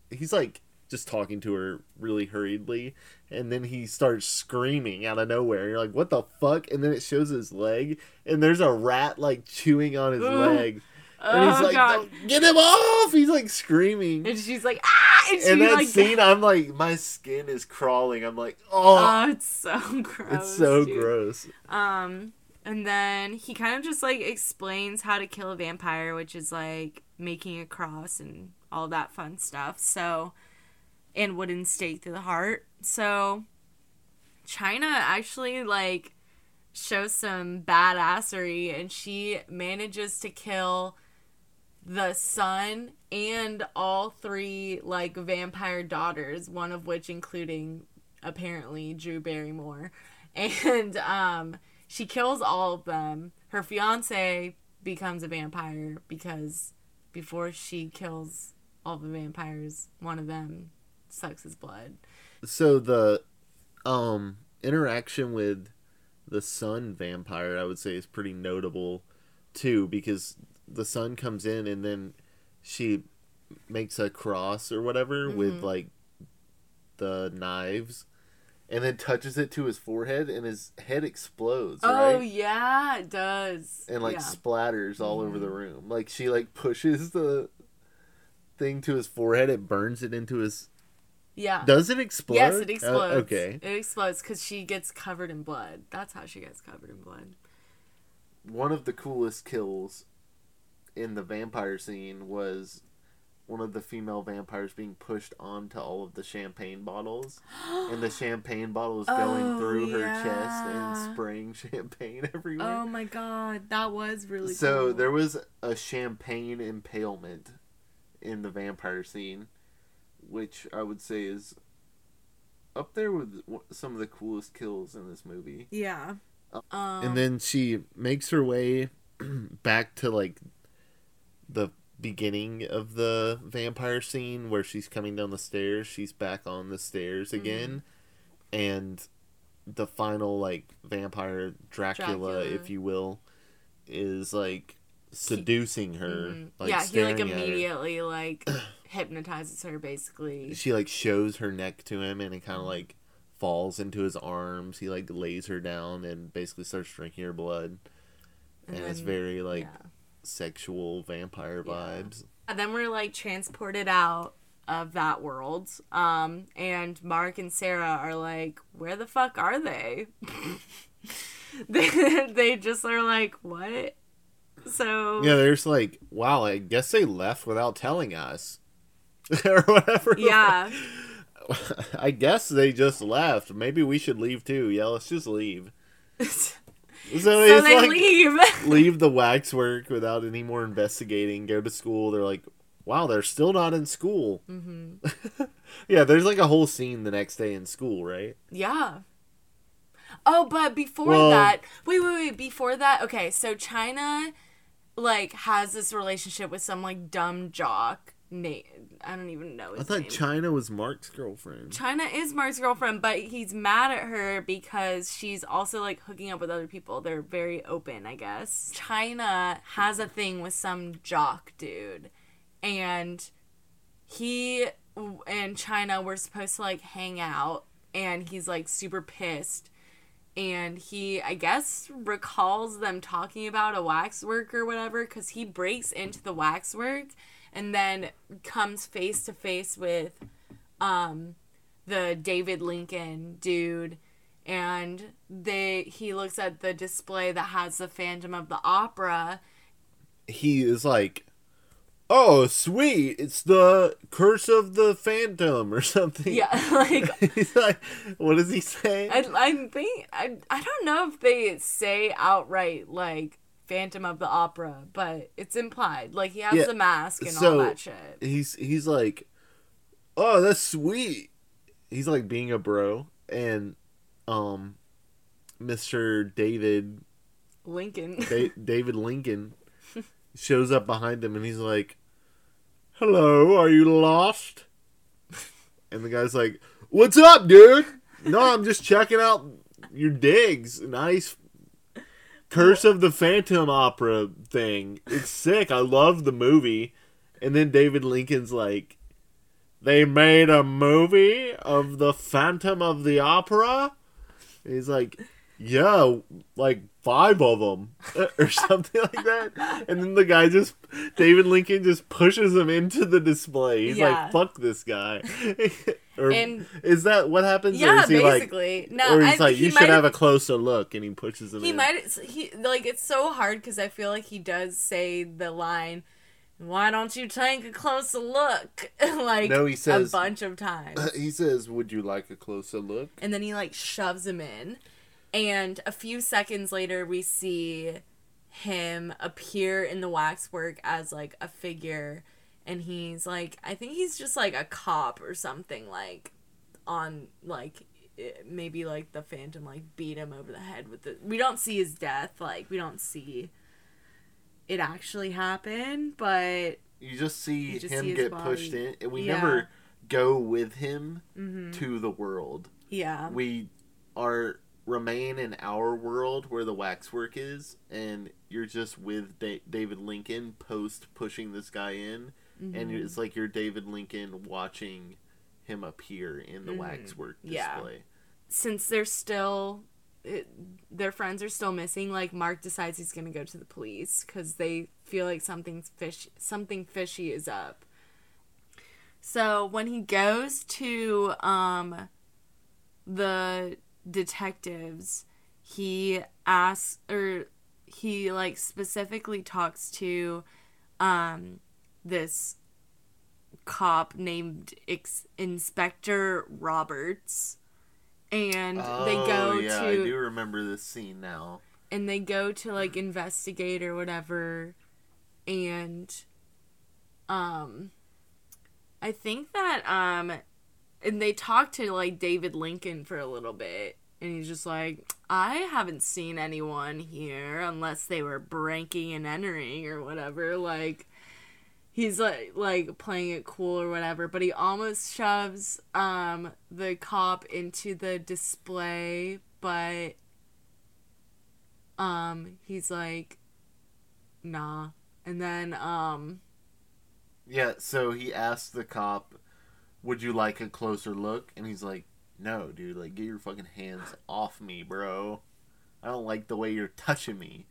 He's like just talking to her really hurriedly and then he starts screaming out of nowhere. You're like what the fuck? And then it shows his leg and there's a rat like chewing on his Ugh. leg. And he's Oh, like God. Get him off! He's like screaming. And she's like ah! And she and that like scene i'm like my skin is crawling. I'm like oh. Oh it's so gross it's so dude. gross. Um, and then he kind of just like explains how to kill a vampire, which is like making a cross and all that fun stuff. So, and wooden stake through the heart. So, China actually like shows some badassery and she manages to kill the son and all three like vampire daughters, one of which including apparently Drew Barrymore. And um she kills all of them. Her fiance becomes a vampire because before she kills all the vampires, one of them sucks his blood. so the um interaction with the son vampire i would say is pretty notable too because the son comes in and then she makes a cross or whatever with Mhm. like the knives and then touches it to his forehead and his head explodes Oh right yeah, it does. and like yeah. splatters all over the room like she like pushes the thing to his forehead it burns it into his yeah. does it explode Yes, it Uh, explodes. okay It explodes because she gets covered in blood. That's how she gets covered in blood. one of the coolest kills in the vampire scene was one of the female vampires being pushed onto all of the champagne bottles, and the champagne bottles going Oh, through her chest and spraying champagne everywhere. Oh my god, that was really so cool. there was a champagne impalement in the vampire scene, which I would say is up there with some of the coolest kills in this movie. Yeah. Um, and then she makes her way back to like the beginning of the vampire scene where she's coming down the stairs she's back on the stairs again and the final like vampire dracula, Dracula. if you will is like seducing her mhm. like yeah, he like immediately like hypnotizes her basically. she like shows her neck to him and it kind of like falls into his arms he like lays her down and basically starts drinking her blood and, And it's very like yeah. Sexual vampire Yeah. vibes And then we're like transported out of that world. Um, and Mark and Sarah are like, where the fuck are they? they, they just are like, what? So yeah there's like wow i guess they left without telling us or whatever yeah, i guess they just left maybe we should leave too yeah let's just leave so, so they like leave. leave the waxwork without any more investigating go to school they're like wow they're still not in school hmm yeah there's like a whole scene the next day in school right Yeah. Oh, but before Well- that, wait, wait, wait. Before that, okay. So China, like, has this relationship with some like dumb jock. Nate, I don't even know his i thought name. china was mark's girlfriend China is Mark's girlfriend, but he's mad at her because she's also like hooking up with other people. They're very open, I guess. China has a thing with some jock dude, and he and China were supposed to like hang out, and he's like super pissed. And he, I guess, recalls them talking about a waxwork or whatever because he breaks into the waxwork and then comes face to face with um the David Lincoln dude. And they he looks at the display that has the Phantom of the Opera. he is like oh sweet it's the curse of the phantom or something. Yeah, like he's like what does he say? I I think I I don't know if they say outright like Phantom of the Opera, but it's implied. Like he has Yeah, the mask and so- all that shit. he's he's like, "Oh, that's sweet." He's like being a bro, and um, Mister David Lincoln. da- David Lincoln shows up behind him, and he's like, "Hello, are you lost?" And the guy's like, "What's up, dude?" No, I'm just checking out your digs. Nice. Curse of the Phantom Opera thing. It's sick. I love the movie. And then David Lincoln's like, they made a movie of the Phantom of the Opera? He's like, yeah, like five of them or something like that. And then the guy just, David Lincoln just pushes him into the display. He's Yeah. like, fuck this guy. or And- is that what happens? or yeah, is he like, basically. no, or he's I, like, he you should have a closer look, and he pushes him He in. might he like it's so hard because I feel like he does say the line, "Why don't you take a closer look?" like No, he says- a bunch of times, he says, "Would you like a closer look?" and then he like shoves him in, and a few seconds later we see him appear in the waxwork as like a figure, and he's like I think he's just like a cop or something like on like maybe like the phantom like beat him over the head with the we don't see his death like we don't see it actually happen but You just see You just him see get body. pushed in, and we Yeah. never go with him mhm, to the world. yeah We are remain in our world where the waxwork is, and you're just with da- David Lincoln post pushing this guy in, and mhm. it's like you're David Lincoln watching him appear in the Mhm. waxwork Yeah. display. since they're still it, their friends are still missing like mark decides he's gonna go to the police because they feel like something's fish something fishy is up so when he goes to um the detectives he asks or he like specifically talks to um this cop named Ex- Inspector Roberts. And they go Oh, yeah, to I do remember this scene now. and they go to like investigate or whatever and um i think that um and they talk to like david lincoln for a little bit and he's just like i haven't seen anyone here unless they were breaking and entering or whatever like he's like like playing it cool or whatever but he almost shoves um the cop into the display but um he's like nah and then um Yeah, so he asked the cop, "Would you like a closer look?" And he's like, "No, dude. Like, get your fucking hands off me, bro. I don't like the way you're touching me."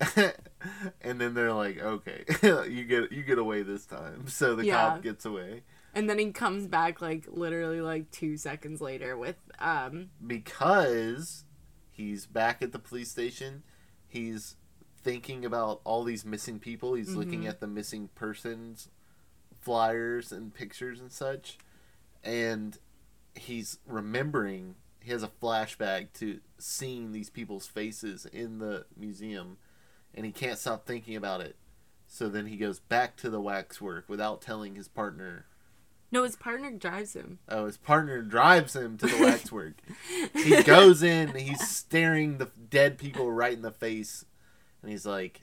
and then they're like, "Okay, you get you get away this time." So the Yeah. cop gets away and then he comes back like literally like two seconds later with um because he's back at the police station. He's thinking about all these missing people. He's looking Mhm. at the missing persons flyers and pictures and such. And he's remembering, he has a flashback to seeing these people's faces in the museum. And he can't stop thinking about it. So then he goes back to the waxwork without telling his partner. no his partner drives him Oh, his partner drives him to the waxwork. he goes in, he's staring the dead people right in the face, and he's like,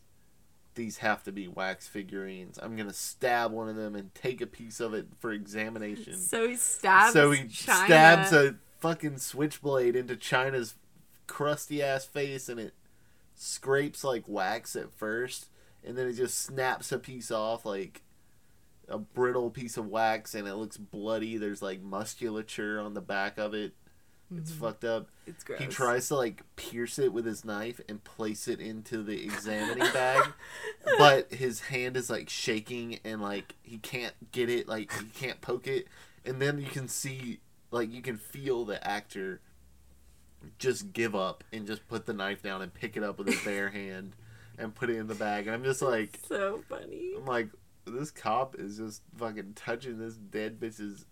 "These have to be wax figurines. I'm gonna stab one of them and take a piece of it for examination." so he stabs so he China. stabs a fucking switchblade into China's crusty ass face, and it scrapes like wax at first, and then it just snaps a piece off like a brittle piece of wax, and it looks bloody. There's like musculature on the back of it. It's Mhm. fucked up. it's gross He tries to like pierce it with his knife and place it into the examining bag, but his hand is like shaking and like he can't get it, like he can't poke it. And then you can see, like you can feel the actor just give up and just put the knife down and pick it up with his bare hand and put it in the bag. And I'm just like, so funny I'm like, this cop is just fucking touching this dead bitch's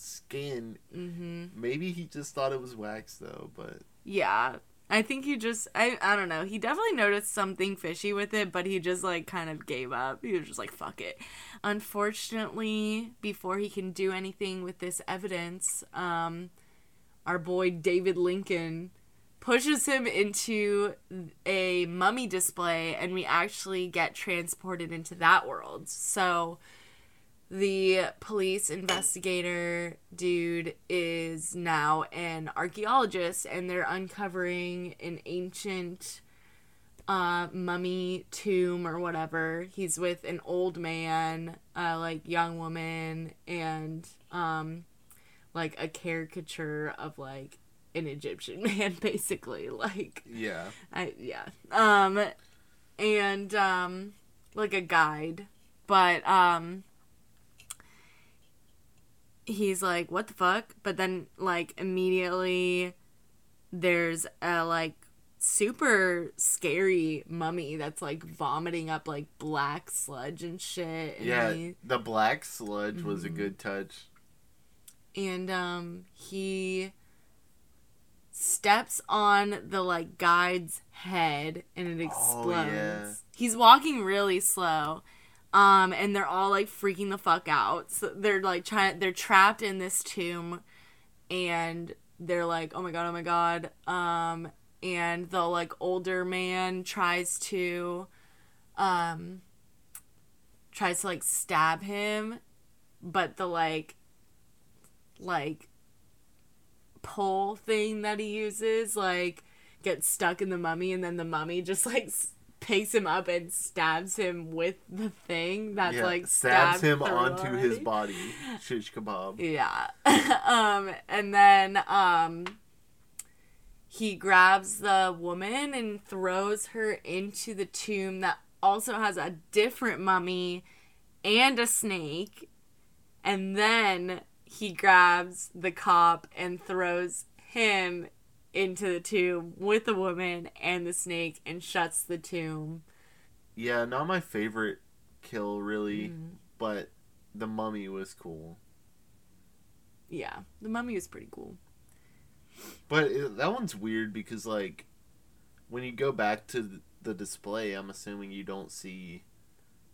skin. mm-hmm Maybe he just thought it was wax though, but yeah I think he just I I don't know. He definitely noticed something fishy with it, but he just like kind of gave up. He was just like fuck it. Unfortunately, before he can do anything with this evidence, um our boy David Lincoln pushes him into a mummy display and we actually get transported into that world. So the police investigator dude is now an archaeologist and they're uncovering an ancient uh, mummy tomb or whatever. He's with an old man, uh, like young woman, and um, like a caricature of like an Egyptian man, basically. Like, yeah. I yeah. Um and um like a guide. But um he's like, What the fuck? But then like immediately there's a like super scary mummy that's like vomiting up like black sludge and shit. And Yeah, he- the black sludge was a Mhm. good touch. and um he steps on the like guide's head and it explodes. Oh, yeah. He's walking really slow. Um and they're all like freaking the fuck out. So they're like trying they're trapped in this tomb and they're like, "Oh my god, oh my god." Um and the like older man tries to um tries to like stab him but the like like pole thing that he uses like gets stuck in the mummy and then the mummy just like picks him up and stabs him with the thing that's yeah, like stabs him onto his body. Shish kebab. Yeah. um and then um he grabs the woman and throws her into the tomb that also has a different mummy and a snake. And then he grabs the cop and throws him into the tomb with the woman and the snake and shuts the tomb. Yeah, not my favorite kill really, Mm. but the mummy was cool. Yeah, the mummy was pretty cool. But it, that one's weird because like when you go back to the display, I'm assuming you don't see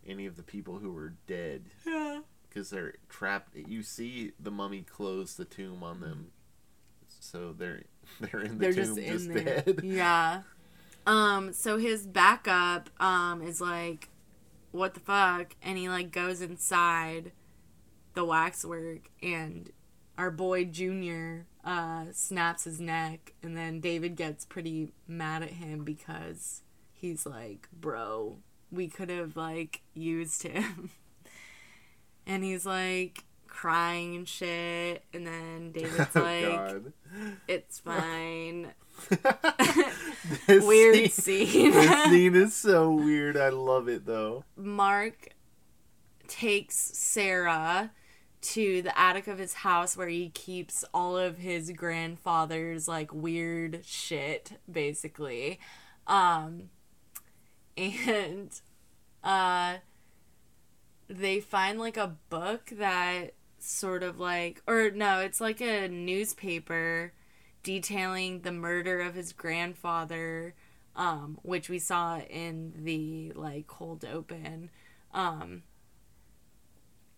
any of the people who were dead Yeah. because they're trapped. You see the mummy close the tomb on them, so they're they're in the They're tomb just just, dead. Yeah. Um, so his backup um is like, what the fuck? And he like goes inside the waxwork and our boy Junior uh snaps his neck and then David gets pretty mad at him because he's like, Bro, we could have like used him. and he's like crying and shit and then David's Oh, like God. it's fine. Weird scene- scene. this scene is so weird. I love it though. Mark takes Sarah to the attic of his house where he keeps all of his grandfather's like weird shit basically. Um and uh they find like a book that sort of like or no, it's like a newspaper detailing the murder of his grandfather um, which we saw in the like cold open, um,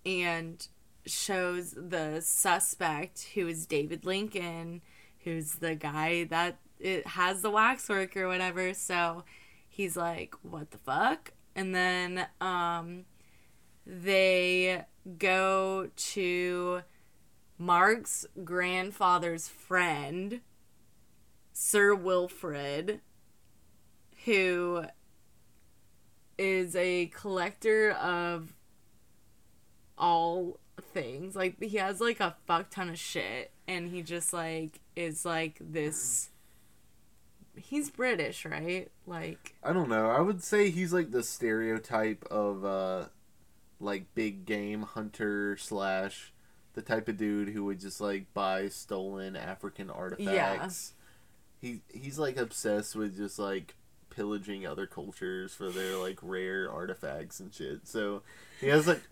and shows the suspect who is David Lincoln, who's the guy that it has the waxwork or whatever. So he's like, "What the fuck?" And then um, they go to Mark's grandfather's friend, Sir Wilfred who is a collector of all things. Like he has like a fuck ton of shit and he just like is like this He's British, right? Like I don't know. I would say he's like the stereotype of uh like big game hunter slash the type of dude who would just like buy stolen African artifacts. Yeah. He he's like obsessed with just like pillaging other cultures for their like rare artifacts and shit. So he has like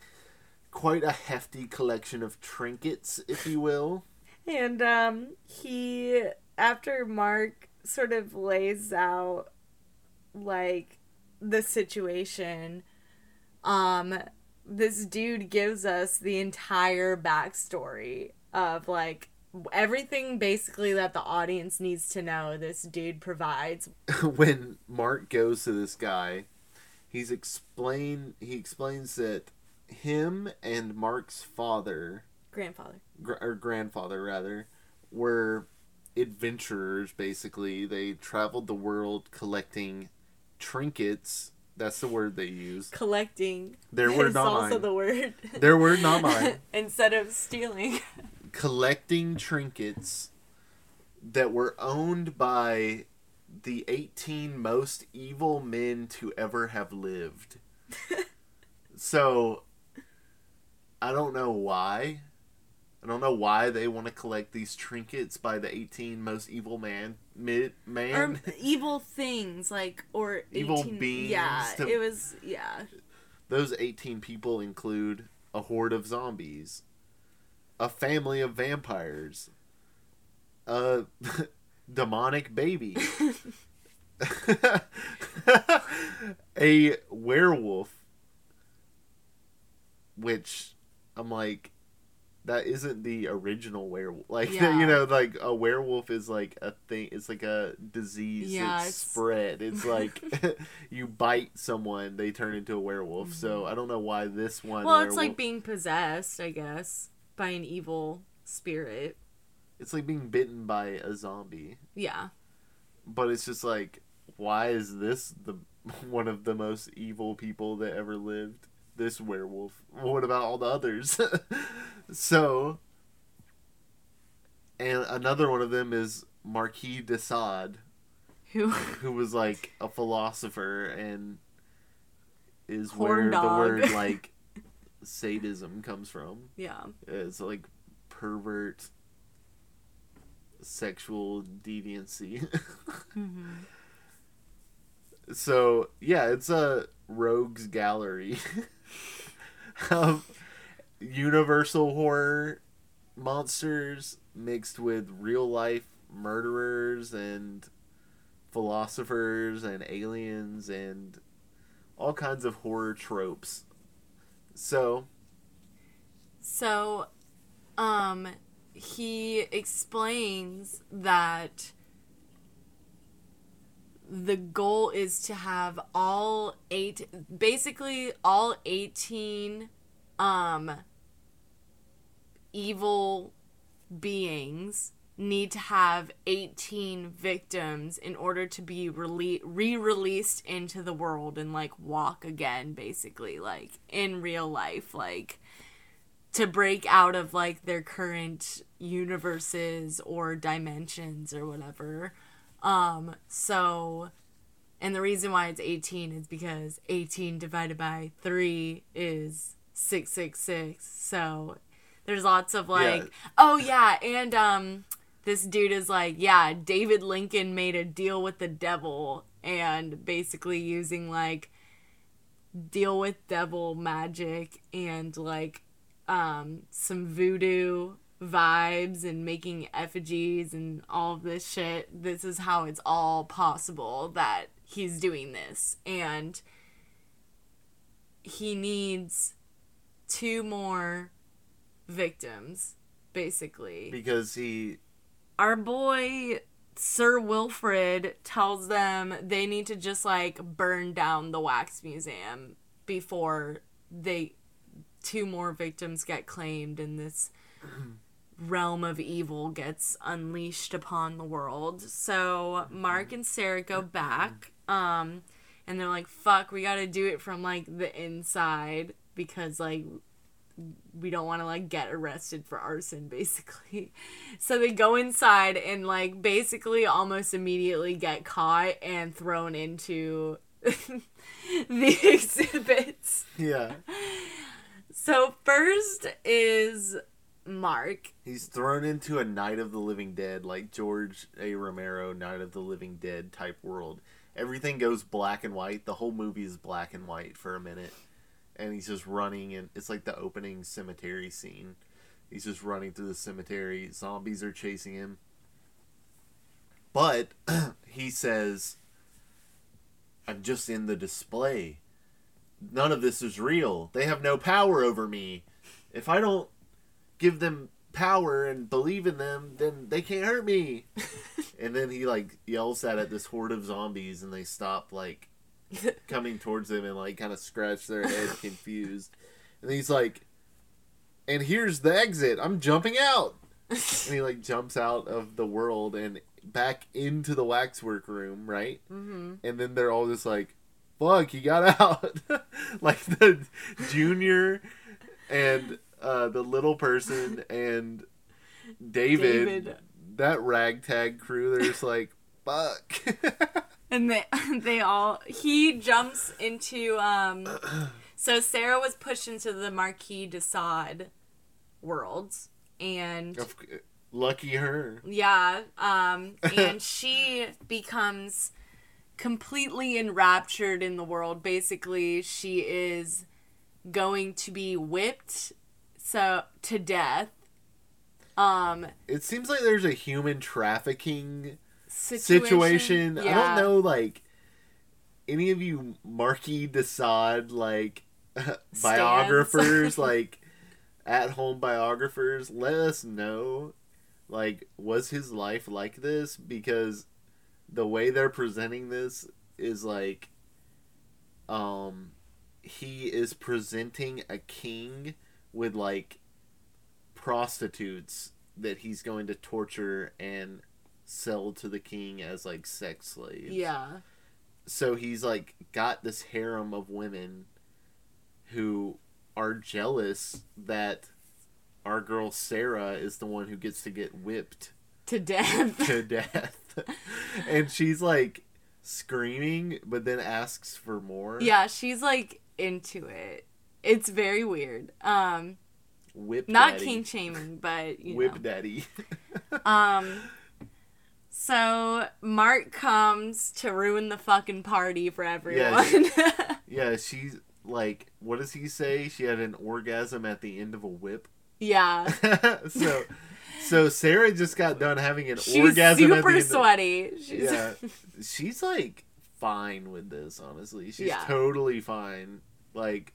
quite a hefty collection of trinkets, if you will. And um he after Mark sort of lays out like the situation, um this dude gives us the entire backstory of like everything basically that the audience needs to know this dude provides. when Mark goes to this guy, he's explain he explains that him and Mark's father Grandfather. gr- or grandfather rather were adventurers basically they traveled the world collecting trinkets that's the word they use Collecting. Their word, is not also mine. the word. their word not mine Instead of stealing. collecting trinkets that were owned by the 18 most evil men to ever have lived. so I don't know why. I don't know why they want to collect these trinkets by the 18 most evil man mid, or man. evil things like or Evil 18 beings yeah to- it was yeah Those 18 people include a horde of zombies, a family of vampires, a demonic baby, a werewolf, which I'm like, that isn't the original werewolf. Like, Yeah. you know, like a werewolf is like a thing, it's like a disease Yeah, that's it's- spread. It's like you bite someone, they turn into a werewolf. So I don't know why this one. Mm-hmm. well it's like being possessed i guess by an evil spirit it's like being bitten by a zombie. yeah But it's just like, why is this the one of the most evil people that ever lived? This werewolf. What about all the others? so, and another one of them is Marquis de Sade, who who was like a philosopher and is Horn where dog. the word like sadism comes from. yeah It's like pervert sexual deviancy. mm-hmm. so yeah, it's a rogues gallery of universal horror monsters mixed with real life murderers and philosophers and aliens and all kinds of horror tropes. So, So, um, he explains that the goal is to have all eight, basically all 18, um, evil beings need to have 18 victims in order to be rele- re-released into the world and like walk again basically like in real life like to break out of like their current universes or dimensions or whatever um so and the reason why it's 18 is because 18 divided by 3 is 666 so there's lots of like Yeah. oh yeah and um this dude is like yeah david lincoln made a deal with the devil and basically using like deal with devil magic and like um some voodoo vibes and making effigies and all of this shit this is how it's all possible that he's doing this. And he needs two more victims basically. Because he our boy Sir Wilfred tells them they need to just like burn down the wax museum before they two more victims get claimed in this realm of evil gets unleashed upon the world. So Mark and Sarah go back um and they're like fuck, we got to do it from like the inside because like we don't want to like get arrested for arson basically. So they go inside and like basically almost immediately get caught and thrown into the exhibits. Yeah. So first is mark he's thrown into a Night of the Living Dead like George A. Romero Night of the Living Dead type world. Everything goes black and white. The whole movie is black and white for a minute. And he's just running and it's like the opening cemetery scene. He's just running through the cemetery. Zombies are chasing him. But he says I'm just in the display. None of this is real. They have no power over me. If I don't give them power and believe in them, then they can't hurt me. and then he like yells that at this horde of zombies, and they stop like coming towards him and like kind of scratch their head confused. And he's like, "And here's the exit. I'm jumping out." and he like jumps out of the world and back into the waxwork room, right? mm-hmm. and then they're all just like, "Fuck, he got out!" like the junior and uh, the little person and David, David. that ragtag crew. They're just like, "Fuck." and they they all he jumps into um so sarah was pushed into the marquis de sade worlds and Lucky her. Yeah, um, and she becomes completely enraptured in the world. Basically, she is going to be whipped so to death. Um, It seems like there's a human trafficking situation. situation. I don't know, like any of you Marquis de Sade like biographers, like at home biographers. Let us know, like, was his life like this? Because the way they're presenting this is like, um, he is presenting a king with like prostitutes that he's going to torture and sell to the king as like sex slaves. Yeah, So he's like got this harem of women who are jealous that our girl Sarah is the one who gets to get whipped to death. to death. and she's like screaming but then asks for more. yeah, she's like into it. It's very weird. Um, Whip not daddy. kink shaming, but you Whip know. daddy. Um so Mark comes to ruin the fucking party for everyone. yeah, she's like what does he say? She had an orgasm at the end of a whip. Yeah. so so Sarah just got done having an She's orgasm at the super end of- sweaty. She's Yeah. She's like fine with this, honestly. She's Yeah. totally fine. Like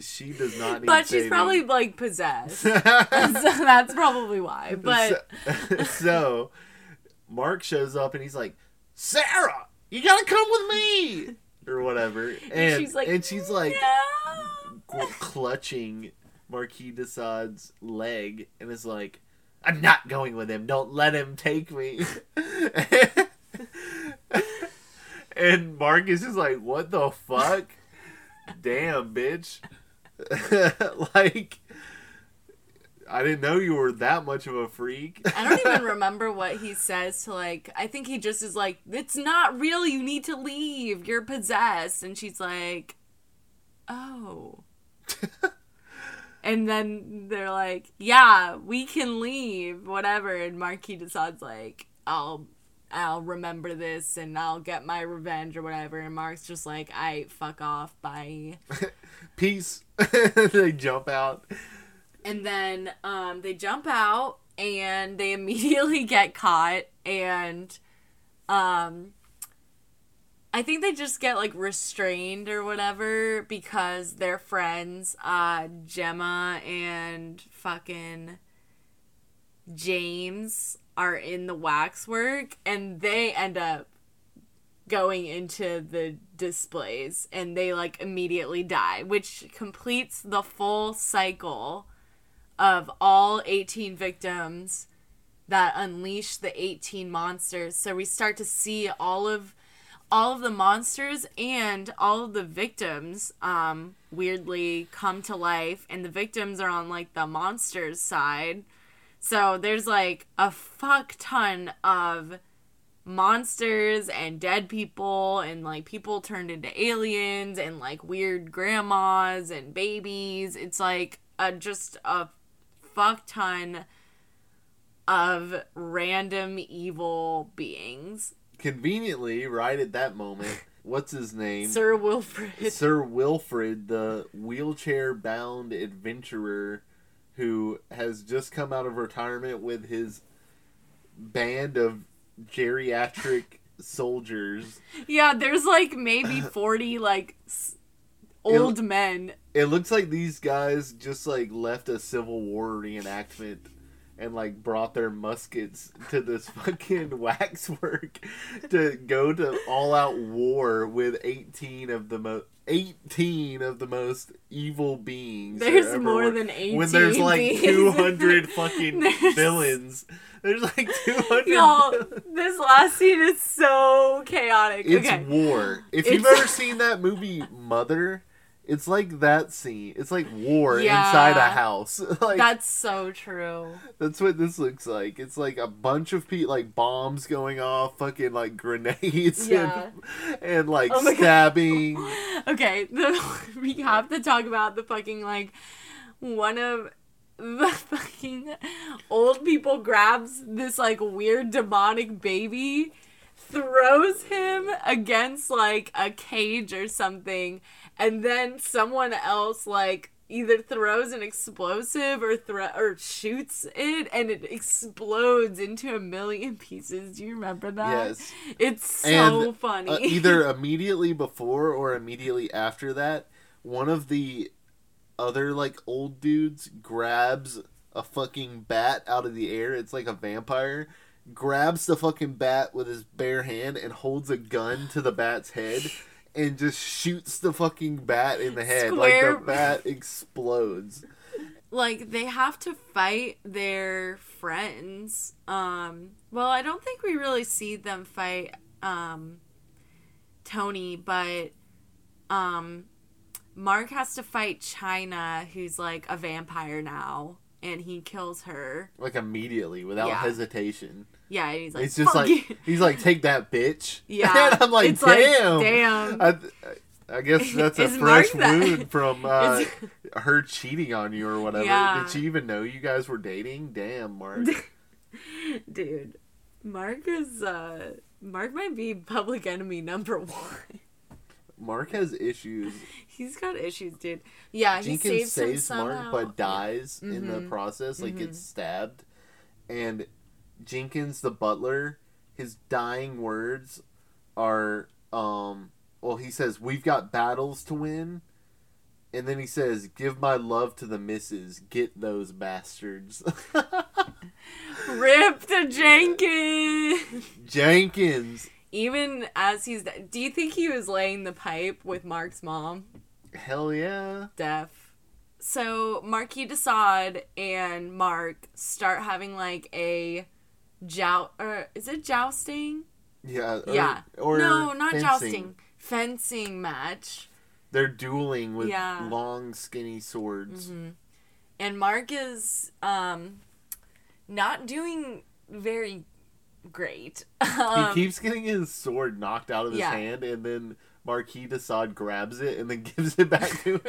she does not need but she's saving. probably like possessed. so that's probably why. But so, so, Mark shows up and he's like, Sarah, you gotta come with me or whatever. And she's like, and she's like no. clutching Marquis de Sade's leg and is like, I'm not going with him. Don't let him take me. and Mark is just like, what the fuck? Damn, bitch. like, I didn't know you were that much of a freak. I don't even remember what he says to like I think he just is like, It's not real, you need to leave. You're possessed and she's like Oh. and then they're like, Yeah, we can leave, whatever, and Marquis de Sade's like, I'll I'll remember this and I'll get my revenge or whatever and Mark's just like, I fuck off, bye. Peace. they jump out. And then um, they jump out and they immediately get caught and um I think they just get like restrained or whatever because their friends, uh Gemma and fucking James are in the waxwork and they end up going into the displays and they like immediately die, which completes the full cycle of all 18 victims that unleash the 18 monsters. So we start to see all of all of the monsters and all of the victims um weirdly come to life and the victims are on like the monsters side. So there's like a fuck ton of monsters and dead people and like people turned into aliens and like weird grandmas and babies. It's like a just a fuck ton of random evil beings. Conveniently, right at that moment, what's his name? Sir Wilfred. Sir Wilfred, the wheelchair bound adventurer who has just come out of retirement with his band of geriatric soldiers. Yeah, there's like maybe 40 like old men. It looks like these guys just like left a Civil War reenactment and like brought their muskets to this fucking waxwork to go to all out war with 18 of the most 18 of the most evil beings. There's more were. than 18 When there's like beings. 200 fucking There's- villains. There's like 200 Y'all, villains. this last scene is so chaotic. It's okay. war. If you've ever seen that movie Mother, it's like that scene. It's like war Yeah. inside a house. like That's so true. that's what this looks like. It's like a bunch of people, like bombs going off, fucking like grenades, Yeah. and, and like Oh God. stabbing. Okay, the, we have to talk about the fucking like one of the fucking old people grabs this like weird demonic baby, throws him against like a cage or something, and then someone else like either throws an explosive or thro- or shoots it and it explodes into a million pieces. Do you remember that? Yes. It's so And, funny. Uh, either immediately before or immediately after that, one of the other like old dudes grabs a fucking bat out of the air. It's like a vampire. Grabs the fucking bat with his bare hand and holds a gun to the bat's head and just shoots the fucking bat in the head. Like the bat explodes. like they have to fight their friends um well i don't think we really see them fight um tony but um mark has to fight china who's like a vampire now and he kills her Like immediately without Yeah. hesitation. Yeah and he's like It's just "Fuck like you." he's like, take that bitch. yeah and I'm like, it's like, damn. damn I, I guess that's a fresh that- wound from uh, her cheating on you or whatever. Yeah. Did she even know you guys were dating? Damn, Mark. dude mark is uh mark might be public enemy number one Mark has issues. He's got issues, dude. Yeah, he Jenkins saves, him saves Mark somehow. but dies in the Mhm. process, like Mhm. gets stabbed. And Jenkins, the butler, his dying words are, um, well, he says, "We've got battles to win," and then he says, "Give my love to the misses Get those bastards." Rip the Jenkins. Jenkins, Even as he's, do you think he was laying the pipe with Mark's mom? hell yeah. Deaf. So Marquis de Sade and Mark start having like a joust. Or is it jousting? Yeah. Or, yeah. Or no, not fencing. jousting. Fencing match. They're dueling with Yeah. long, skinny swords. hmm And Mark is um not doing very great. Um, he keeps getting his sword knocked out of his yeah. hand, and then Marquis de Sade grabs it and then gives it back to him.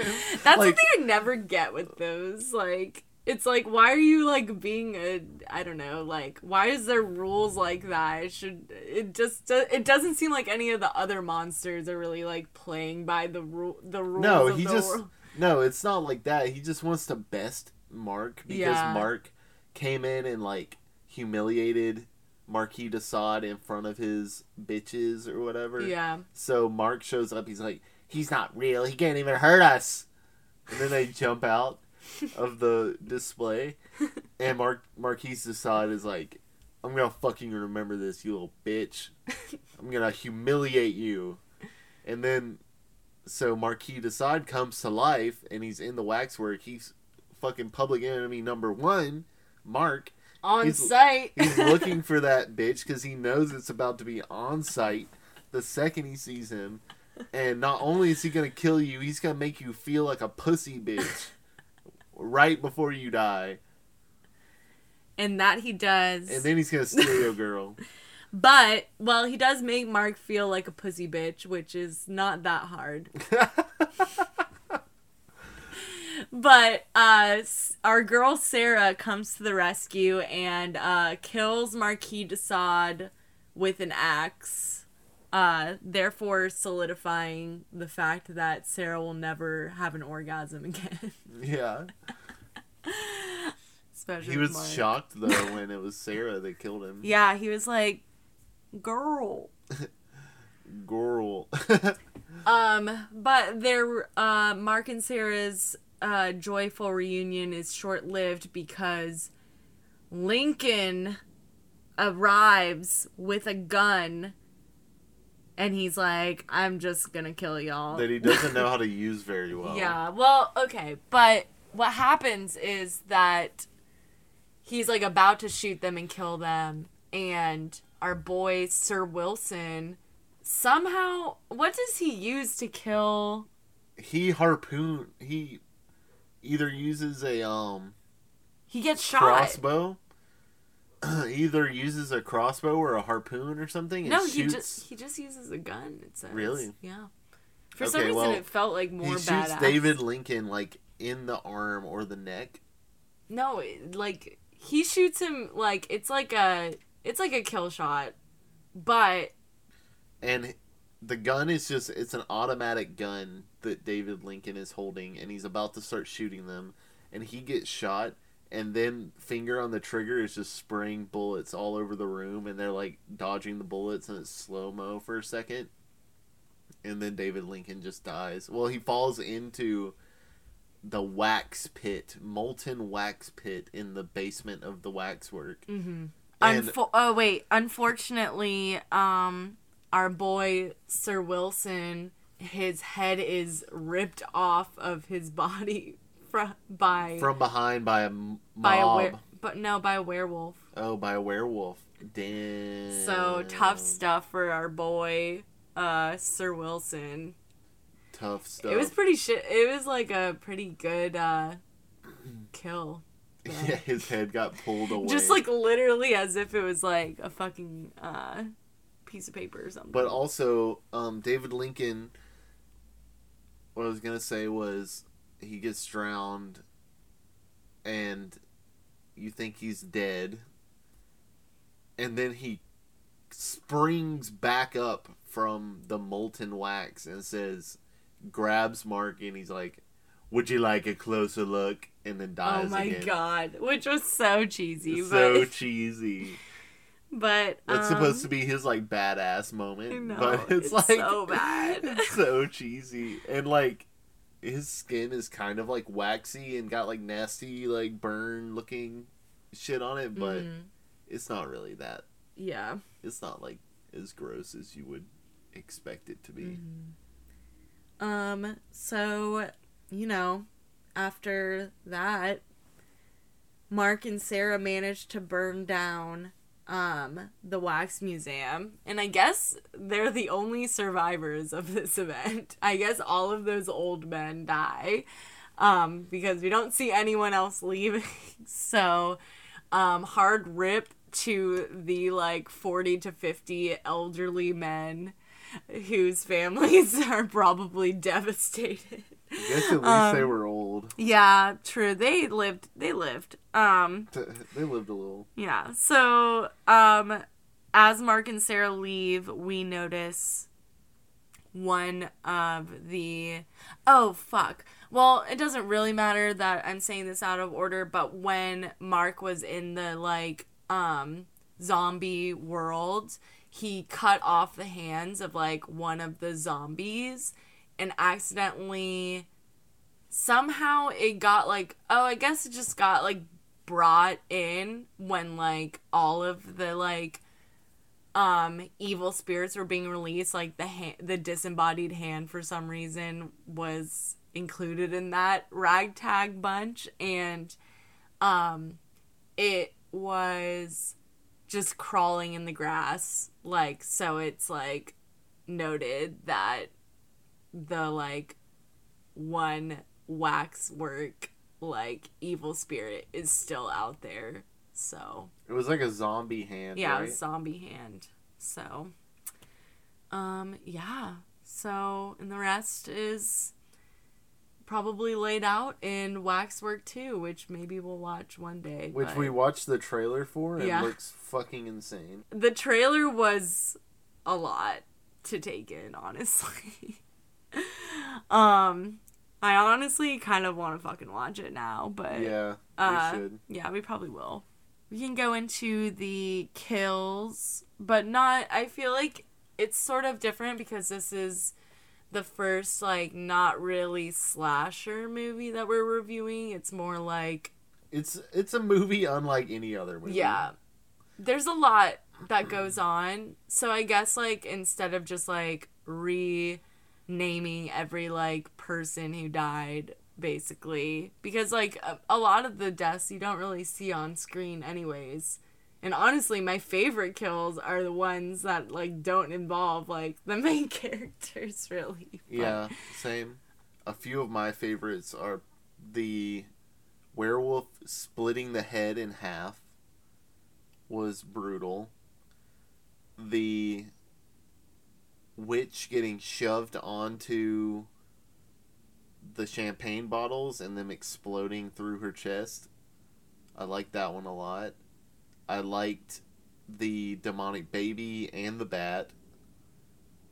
That's like, the thing I never get with those. Like, it's like, why are you like being a? I don't know. Like, why is there rules like that? It should. It just. do- It doesn't seem like any of the other monsters are really like playing by the rule. The rules. No, of he the just world. no. It's not like that. He just wants to best Mark because Yeah. Mark came in and like humiliated Marquis de Sade in front of his bitches or whatever. Yeah. So Mark shows up. He's like, he's not real. He can't even hurt us. And then they jump out of the display, and Mark Marquis de Sade is like, "I'm gonna fucking remember this, you little bitch. I'm gonna humiliate you." And then, so Marquis de Sade comes to life, and he's in the waxwork. He's fucking public enemy number one, Mark. On He's- sight. He's looking for that bitch because he knows it's about to be on sight the second he sees him. And not only is he gonna kill you, he's gonna make you feel like a pussy bitch right before you die. and that he does. And then he's gonna steal your girl. but well, he does make Mark feel like a pussy bitch, which is not that hard. But uh, our girl Sarah comes to the rescue and uh, kills Marquis de Sade with an axe, uh, therefore solidifying the fact that Sarah will never have an orgasm again. yeah. Especially He was Mark. shocked though when it was Sarah that killed him. Yeah, he was like, "Girl." Girl. Um, but their uh, Mark and Sarah's uh, joyful reunion is short lived because Lincoln arrives with a gun and he's like, I'm just gonna kill y'all. that he doesn't know how to use very well. Yeah, well, okay, but what happens is that he's like about to shoot them and kill them, and our boy Sir Wilson somehow what does he use to kill He harpoon he either uses a um he gets shot crossbow. Either uses a crossbow or a harpoon or something. And no he shoots. just he just uses a gun it says Really? yeah for some reason well, it felt like more. he shoots badass David Lincoln like in the arm or the neck. no like he shoots him like it's like a it's like a kill shot but and the gun is just it's an automatic gun that David Lincoln is holding and he's about to start shooting them and he gets shot and then finger on the trigger is just spraying bullets all over the room and they're like dodging the bullets and it's slow mo for a second and then David Lincoln just dies. Well, he falls into the wax pit, molten wax pit in the basement of the waxwork. Mm-hmm. And- Unfo- oh wait, unfortunately, um, our boy Sir Wilson, his head is ripped off of his body fr- by From behind by a m- by a mob. were- but no by a werewolf. Oh, by a werewolf. Damn. So tough stuff for our boy uh, Sir Wilson. Tough stuff. It was pretty shit. It was like a pretty good uh, kill. yeah, his head got pulled away. Just like literally as if it was like a fucking uh, piece of paper or something. But also, um, David Lincoln. What I was gonna say was, he gets drowned, and you think he's dead, and then he springs back up from the molten wax and says, grabs Mark and he's like, "Would you like a closer look?" And then dies. Oh my again. god, which was so cheesy, so but cheesy. but um, supposed to be his like badass moment, No, but it's, it's like so bad. it's so cheesy, and like his skin is kind of like waxy and got like nasty like burn looking shit on it, but mhm, it's not really that. yeah. It's not like as gross as you would expect it to be. Mm-hmm. Um, so, you know, after that, Mark and Sarah managed to burn down um the wax museum and i guess they're the only survivors of this event i guess all of those old men die um because we don't see anyone else leaving so um hard rip to the like 40 to 50 elderly men whose families are probably devastated. I guess at least they Um, were old. Yeah, true. They lived they lived. Um They lived a little. yeah. So, um as Mark and Sarah leave, we notice one of the Oh, fuck. Well, it doesn't really matter that I'm saying this out of order, but when Mark was in the like um zombie world, he cut off the hands of like one of the zombies and accidentally somehow it got like oh i guess it just got like brought in when like all of the like um evil spirits were being released like the ha- the disembodied hand for some reason was included in that ragtag bunch. And um it was just crawling in the grass like so it's like noted that the like one waxwork like evil spirit is still out there so It was like a zombie hand. yeah right? zombie hand so um yeah so and the rest is probably laid out in waxwork 2 which maybe we'll watch one day which but- we watched the trailer for. and Yeah. It looks fucking insane. the trailer was a lot to take in honestly um i honestly kind of want to fucking watch it now but Yeah, uh, we should. yeah we probably will we can go into the kills but not i feel like it's sort of different because this is the first like not really slasher movie that we're reviewing it's more like It's it's a movie unlike any other movie. yeah. There's a lot that goes on. So I guess like instead of just like renaming every like person who died basically because like a, a lot of the deaths you don't really see on screen anyways. And honestly, my favorite kills are the ones that like don't involve like the main characters really. But- Yeah, same. A few of my favorites are the werewolf splitting the head in half was brutal. The witch getting shoved onto the champagne bottles and them exploding through her chest. I liked that one a lot. I liked the demonic baby and the bat.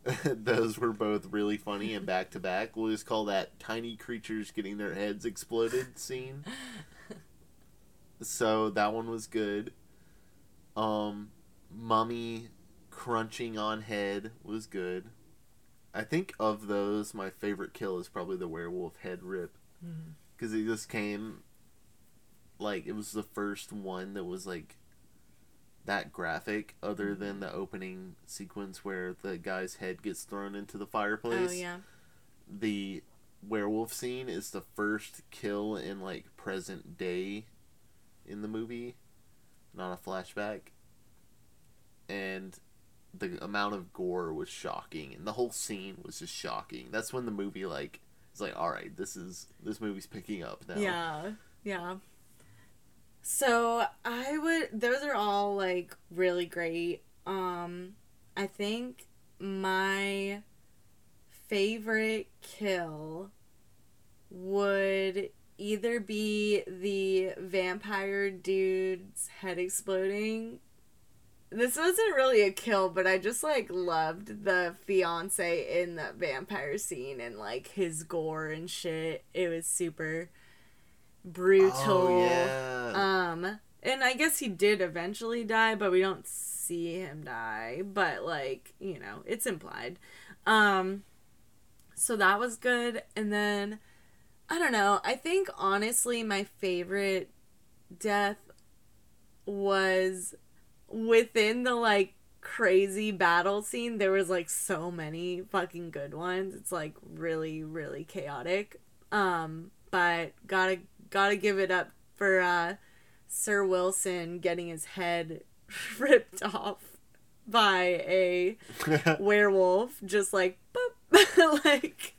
Those were both really funny and back to back. We'll just call that tiny creatures getting their heads exploded scene. So that one was good. Um, mummy crunching on head was good. I think of those, my favorite kill is probably the werewolf head rip. Mm-hmm. Because it just came like it was the first one that was like that graphic other than mm-hmm. the opening sequence where the guy's head gets thrown into the fireplace. Oh yeah. the werewolf scene is the first kill in like present day in the movie. Not a flashback. And the amount of gore was shocking and the whole scene was just shocking that's when the movie like it's like all right this is this movie's picking up now Yeah, yeah. So I would. Those are all like really great. Um, I think my favorite kill would either be the vampire dude's head exploding this wasn't really a kill, but I just like loved the fiance in the vampire scene and like his gore and shit. It was super brutal. Oh, yeah. Um, and I guess he did eventually die, but we don't see him die. But like, you know, it's implied. Um, so that was good. And then I don't know. I think honestly, my favorite death was within the like crazy battle scene. There was like so many fucking good ones. It's like really, really chaotic. Um, but gotta gotta give it up for uh Sir Wilson getting his head ripped off by a werewolf, just like boop, like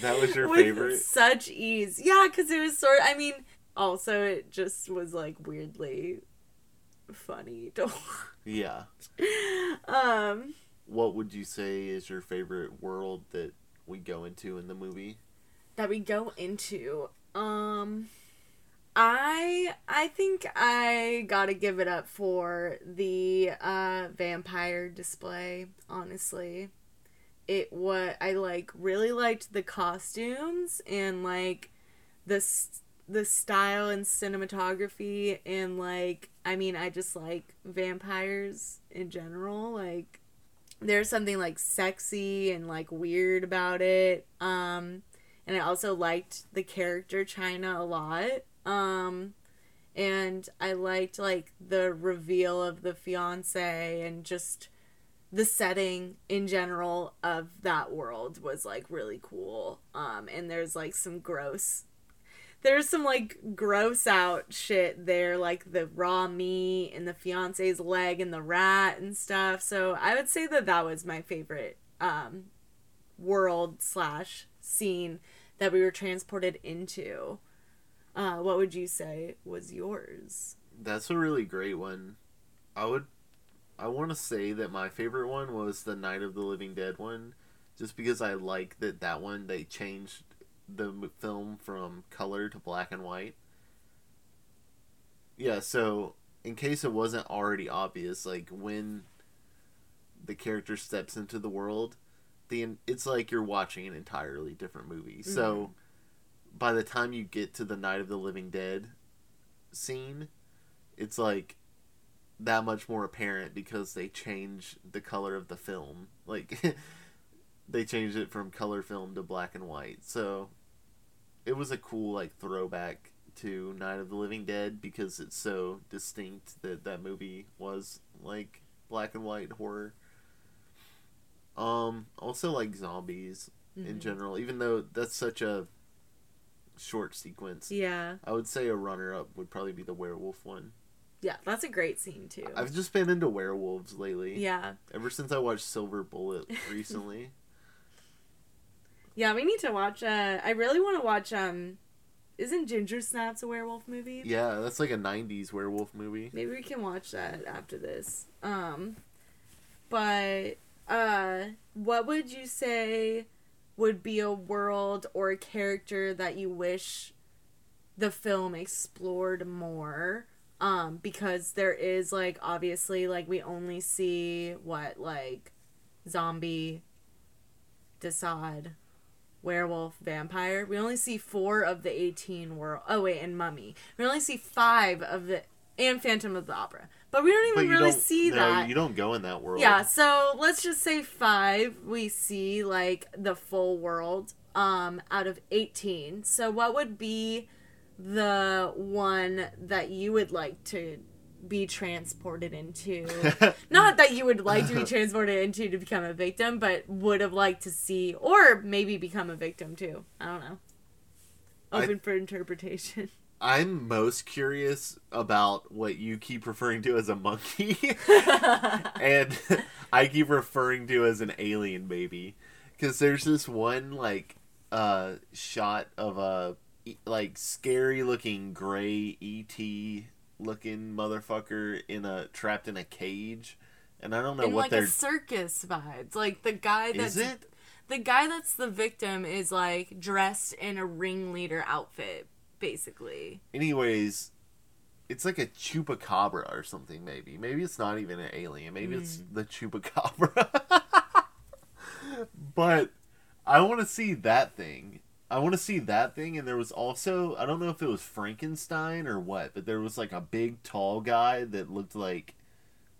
that was your with favorite. such ease. Yeah, because it was sort. I mean, also it just was like weirdly funny to Yeah. um What would you say is your favorite world that we go into in the movie? that we go into. Um I I think I gotta give it up for the uh vampire display, honestly. It what I like really liked the costumes and like the the style and cinematography and like I mean I just like vampires in general like there's something like sexy and like weird about it um and I also liked the character China a lot. Um, and I liked like the reveal of the fiance and just the setting in general of that world was like really cool. Um, and there's like some gross. There's some like gross out shit there, like the raw meat and the fiance's leg and the rat and stuff. So I would say that that was my favorite um, world slash scene that we were transported into. Uh, what would you say was yours? That's a really great one. I would I want to say that my favorite one was the Night of the Living Dead one just because I like that that one they changed the film from color to black and white. Yeah, so in case it wasn't already obvious like when the character steps into the world, the it's like you're watching an entirely different movie. So mm-hmm. by the time you get to the Night of the Living Dead scene, it's like that much more apparent because they change the color of the film. Like they changed it from color film to black and white. So it was a cool like throwback to Night of the Living Dead because it's so distinct that that movie was like black and white horror. Um also like zombies in Mhm. general even though that's such a short sequence. Yeah, I would say a runner up would probably be the werewolf one. yeah, that's a great scene too. I've just been into werewolves lately. yeah, Ever since I watched Silver Bullet recently. yeah, we need to watch. Uh, I really want to watch. Um, isn't Ginger Snaps a werewolf movie? yeah, that's like a 90s werewolf movie. Maybe we can watch that after this. Um, but uh, what would you say would be a world or a character that you wish the film explored more? Um, because there is like obviously like we only see what like zombie, de Sade, werewolf, vampire. We only see four of the eighteen world. Oh wait, and mummy. We only see five of the and Phantom of the Opera. But we don't even really don't see no, that. you don't go in that world. Yeah, so let's just say five we see like the full world um out of 18. So what would be the one that you would like to be transported into? Not that you would like to be transported into to become a victim, but would have liked to see or maybe become a victim too. I don't know. I- Open for interpretation. I'm most curious about what you keep referring to as a monkey and I keep referring to as an alien baby cuz there's this one like uh shot of a like scary looking gray ET looking motherfucker in a trapped in a cage and I don't know In what like they're a circus vibes. Like the guy that's Is it? the guy that's the victim is like dressed in a ringleader outfit basically anyways it's like a chupacabra or something. Maybe maybe it's not even an alien. Maybe it's Mm. the chupacabra. but I want to see that thing. I want to see that thing. And there was also I don't know if it was Frankenstein or what, but there was like a big tall guy that looked like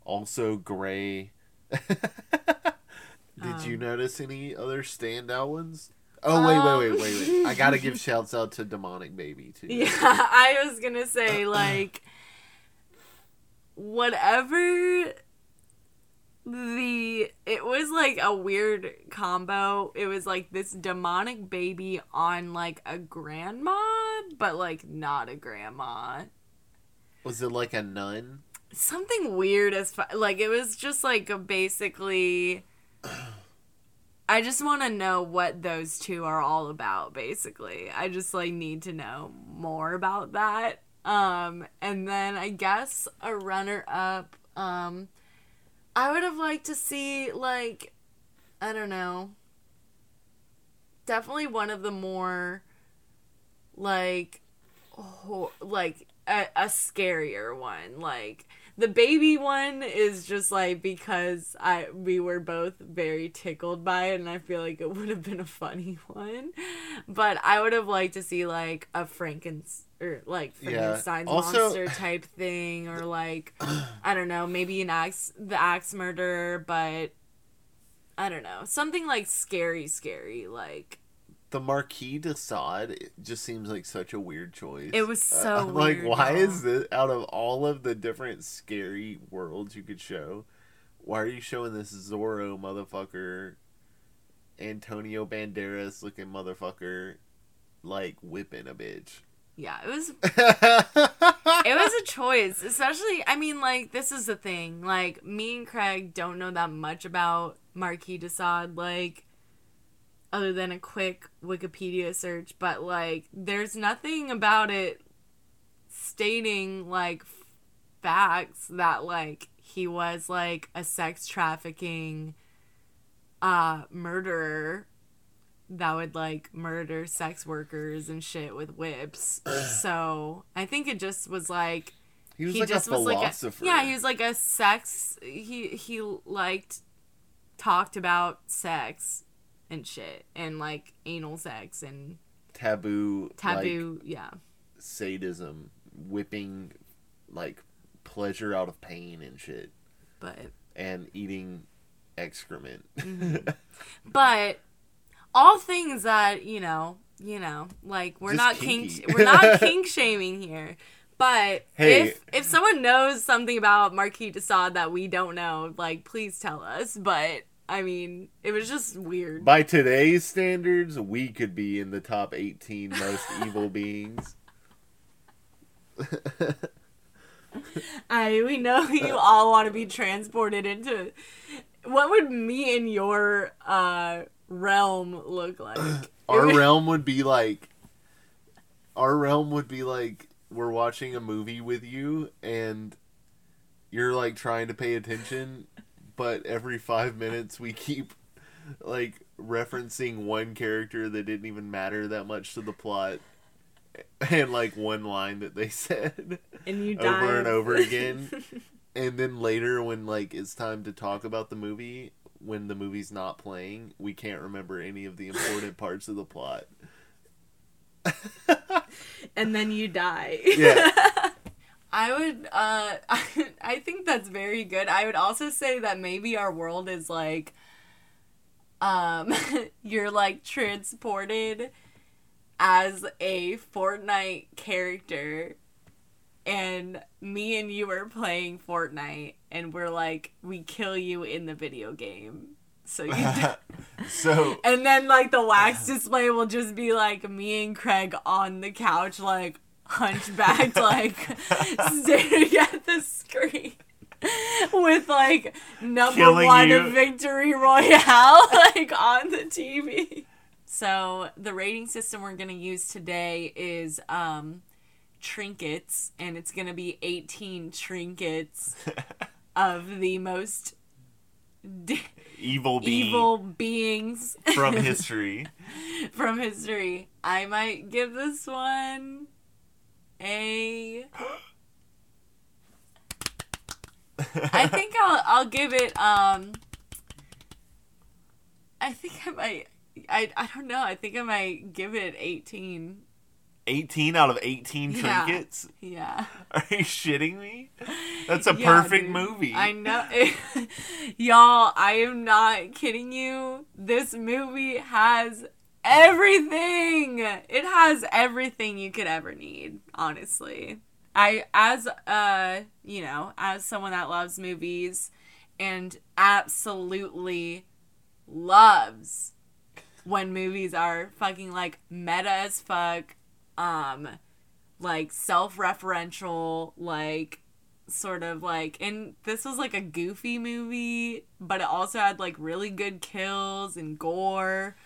also gray. Did you Um. notice any other standout ones? Oh wait, wait, wait, wait, wait! I gotta give shouts out to Demonic Baby too. Yeah, I was gonna say like whatever the it was like a weird combo. It was like this demonic baby on like a grandma, but like not a grandma. Was it like a nun? Something weird as fu- like it was just like a basically I just want to know what those two are all about basically. I just like need to know more about that. Um and then I guess a runner up um I would have liked to see like I don't know. Definitely one of the more like like a, a scarier one like the baby one is just like because i we were both very tickled by it and i feel like it would have been a funny one but i would have liked to see like a frankenstein or like Yeah. frankenstein's Also- monster type thing or like i don't know maybe an axe the axe murderer but i don't know something like scary scary like The Marquis de Sade it just seems like such a weird choice. It was uh, so I'm like, why is this out of all of the different scary worlds you could show? Why are you showing this Zorro motherfucker, Antonio Banderas looking motherfucker, like whipping a bitch? Yeah it was it was a choice especially i mean like this is the thing like me and craig don't know that much about marquis de sade like other than a quick wikipedia search but like there's nothing about it stating like f- facts that like he was like a sex trafficking uh murderer that would like murder sex workers and shit with whips. so I think it just was like he was he like just a was like a yeah he was like a sex he he liked talked about sex and shit and like anal sex and taboo, taboo yeah sadism, whipping, like pleasure out of pain and shit, but and eating excrement. Mm-hmm. but all things that you know you know like we're Just not kinky. kink we're not kink shaming here but Hey. if if someone knows something about Marquis de Sade that we don't know like please tell us but I mean it was just weird By today's standards, we could be in the top 18 most evil beings. I we know you all want to be transported into what would me and your uh realm look like Our realm would be like our realm would be like we're watching a movie with you and you're like trying to pay attention, but every 5 minutes we keep like referencing one character that didn't even matter that much to the plot and like one line that they said. and you die. over and over again. and then later when like it's time to talk about the movie when the movie's not playing we can't remember any of the important parts of the plot. And then you die. Yeah. I would uh I think that's very good. I would also say that maybe our world is like um you're like transported as a Fortnite character and me and you are playing Fortnite and we're like we kill you in the video game. So you so And then like the wax display will just be like me and Craig on the couch like hunchbacked like staring at the screen with like number Killing one you. victory royale like on the TV. So the rating system we're gonna use today is um trinkets and it's gonna be 18 trinkets of the most d- evil being evil beings from history from history. I might give this one a I think I'll I'll give it um I think I might I I don't know. I think I might give it 18. 18 out of 18 Yeah. trinkets? Yeah. Are you shitting me? That's a Yeah, perfect dude. movie. I know. Y'all, I am not kidding you. This movie has everything. It has everything you could ever need, honestly. I as uh, you know, as someone that loves movies and absolutely loves when movies are fucking like meta as fuck, um like self-referential, like sort of like and this was like a goofy movie but it also had like really good kills and gore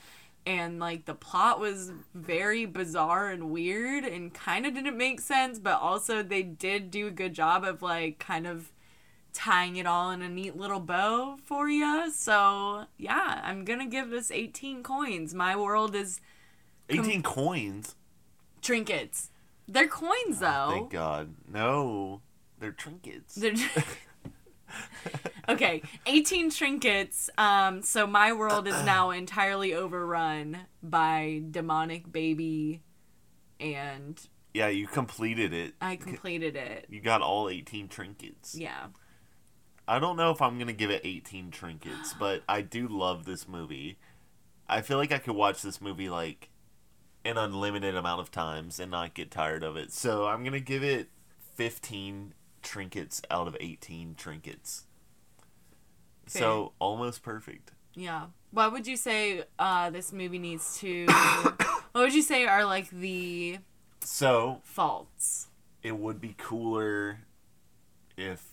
and like the plot was very bizarre and weird and kind of didn't make sense but also they did do a good job of like kind of tying it all in a neat little bow for you so yeah i'm gonna give this 18 coins my world is 18 coins. Trinkets they're coins though Thank God. No, they're trinkets. They're- okay, 18 trinkets. Um, so my world is now entirely overrun by demonic baby, and yeah, you completed it. I completed it. You got all 18 trinkets. Yeah. I don't know if I'm going to give it 18 trinkets, but I do love this movie. I feel like I could watch this movie like an unlimited amount of times and not get tired of it. So I'm going to give it 15 trinkets out of 18 trinkets. So almost perfect. Yeah. What would you say uh, this movie needs to. what would you say are like the So faults? it would be cooler if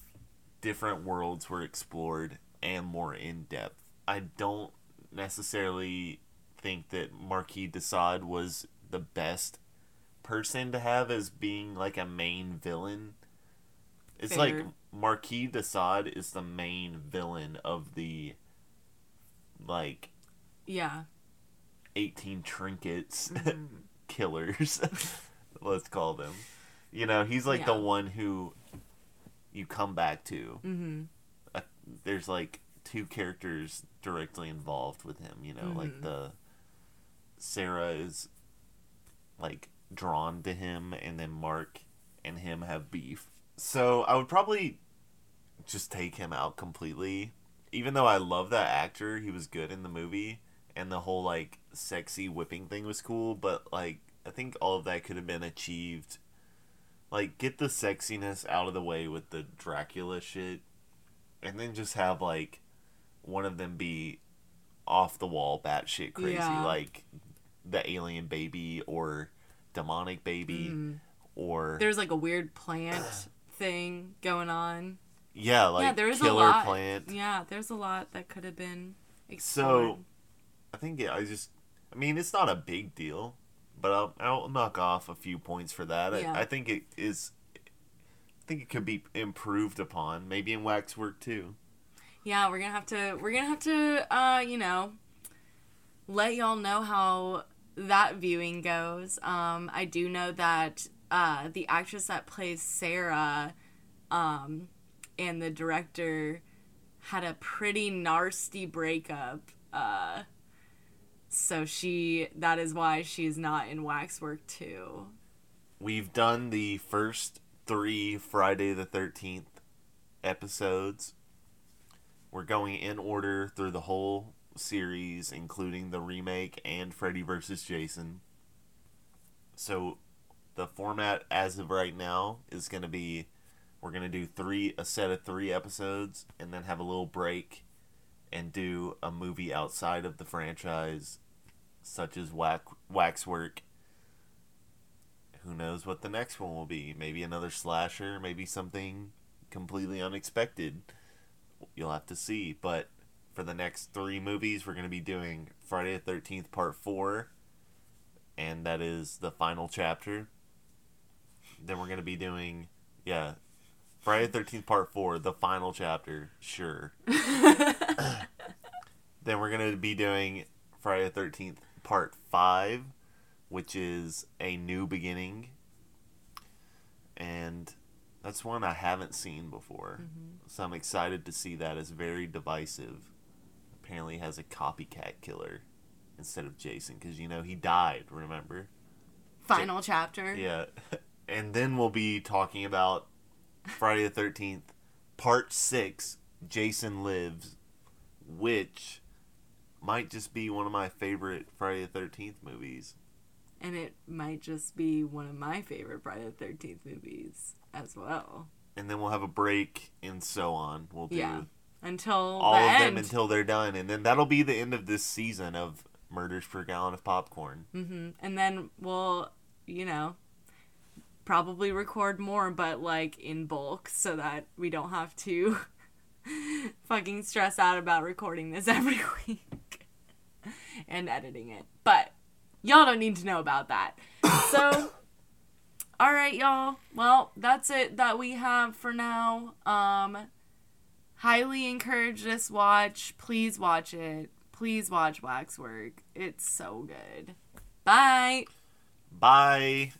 different worlds were explored and more in depth. I don't necessarily think that Marquis de Sade was the best person to have as being like a main villain. It's like Marquis de Sade is the main villain of the like Yeah. 18 trinkets Mm-hmm. killers let's call them you know he's like the one who you come back to Mm-hmm. uh, there's like two characters directly involved with him you know like Mhm. the sarah is like drawn to him and then mark and him have beef. So i would probably just take him out completely. Even though i love that actor he was good in the movie and the whole like sexy whipping thing was cool but like i think all of that could have been achieved. Like get the sexiness out of the way with the dracula shit and then just have like one of them be off the wall batshit crazy Yeah. like the alien baby or demonic baby Mhm. or There's like a weird plant thing going on. yeah like yeah, there is killer a lot. plant Yeah, there's a lot that could have been So. I think yeah, I just, I mean, it's not a big deal, but I'll, I'll knock off a few points for that. Yeah. I, I think it is, I think it could be improved upon, maybe in Waxwork II. yeah, we're gonna have to we're gonna have to uh, you know, let y'all know how that viewing goes. Um, I do know that uh, the actress that plays Sarah, um, and the director had a pretty nasty breakup. Uh, so she that is why she's not in Waxwork II. We've done the first three Friday the Thirteenth episodes. We're going in order through the whole series, including the remake and Freddy vs. Jason. So, the format as of right now is going to be we're going to do three a set of three episodes and then have a little break and do a movie outside of the franchise such as Wax, Waxwork who knows what the next one will be maybe another slasher maybe something completely unexpected you'll have to see but for the next three movies we're going to be doing friday the 13th part 4 and that is the final chapter then we're going to be doing yeah friday the 13th part 4 the final chapter sure then we're going to be doing friday the 13th part 5 which is a new beginning and That's one I haven't seen before. Mm-hmm. So I'm excited to see that. It's very divisive. Apparently has a copycat killer instead of Jason because you know he died, remember? Final chapter. Yeah. And then we'll be talking about Friday the 13th, part 6, Jason Lives, which might just be one of my favorite Friday the 13th movies. And it might just be one of my favorite Friday the 13th movies as well. And then we'll have a break and so on. We'll do Yeah. Until all the of end. them until they're done. And then that'll be the end of this season of Murders per Gallon of Popcorn. hmm And then we'll, you know, probably record more, but like in bulk so that we don't have to fucking stress out about recording this every week and editing it. But y'all don't need to know about that. So, all right, y'all. Well, that's it that we have for now. Um, highly encourage this watch. Please watch it. Please watch Waxwork. It's so good. Bye. Bye.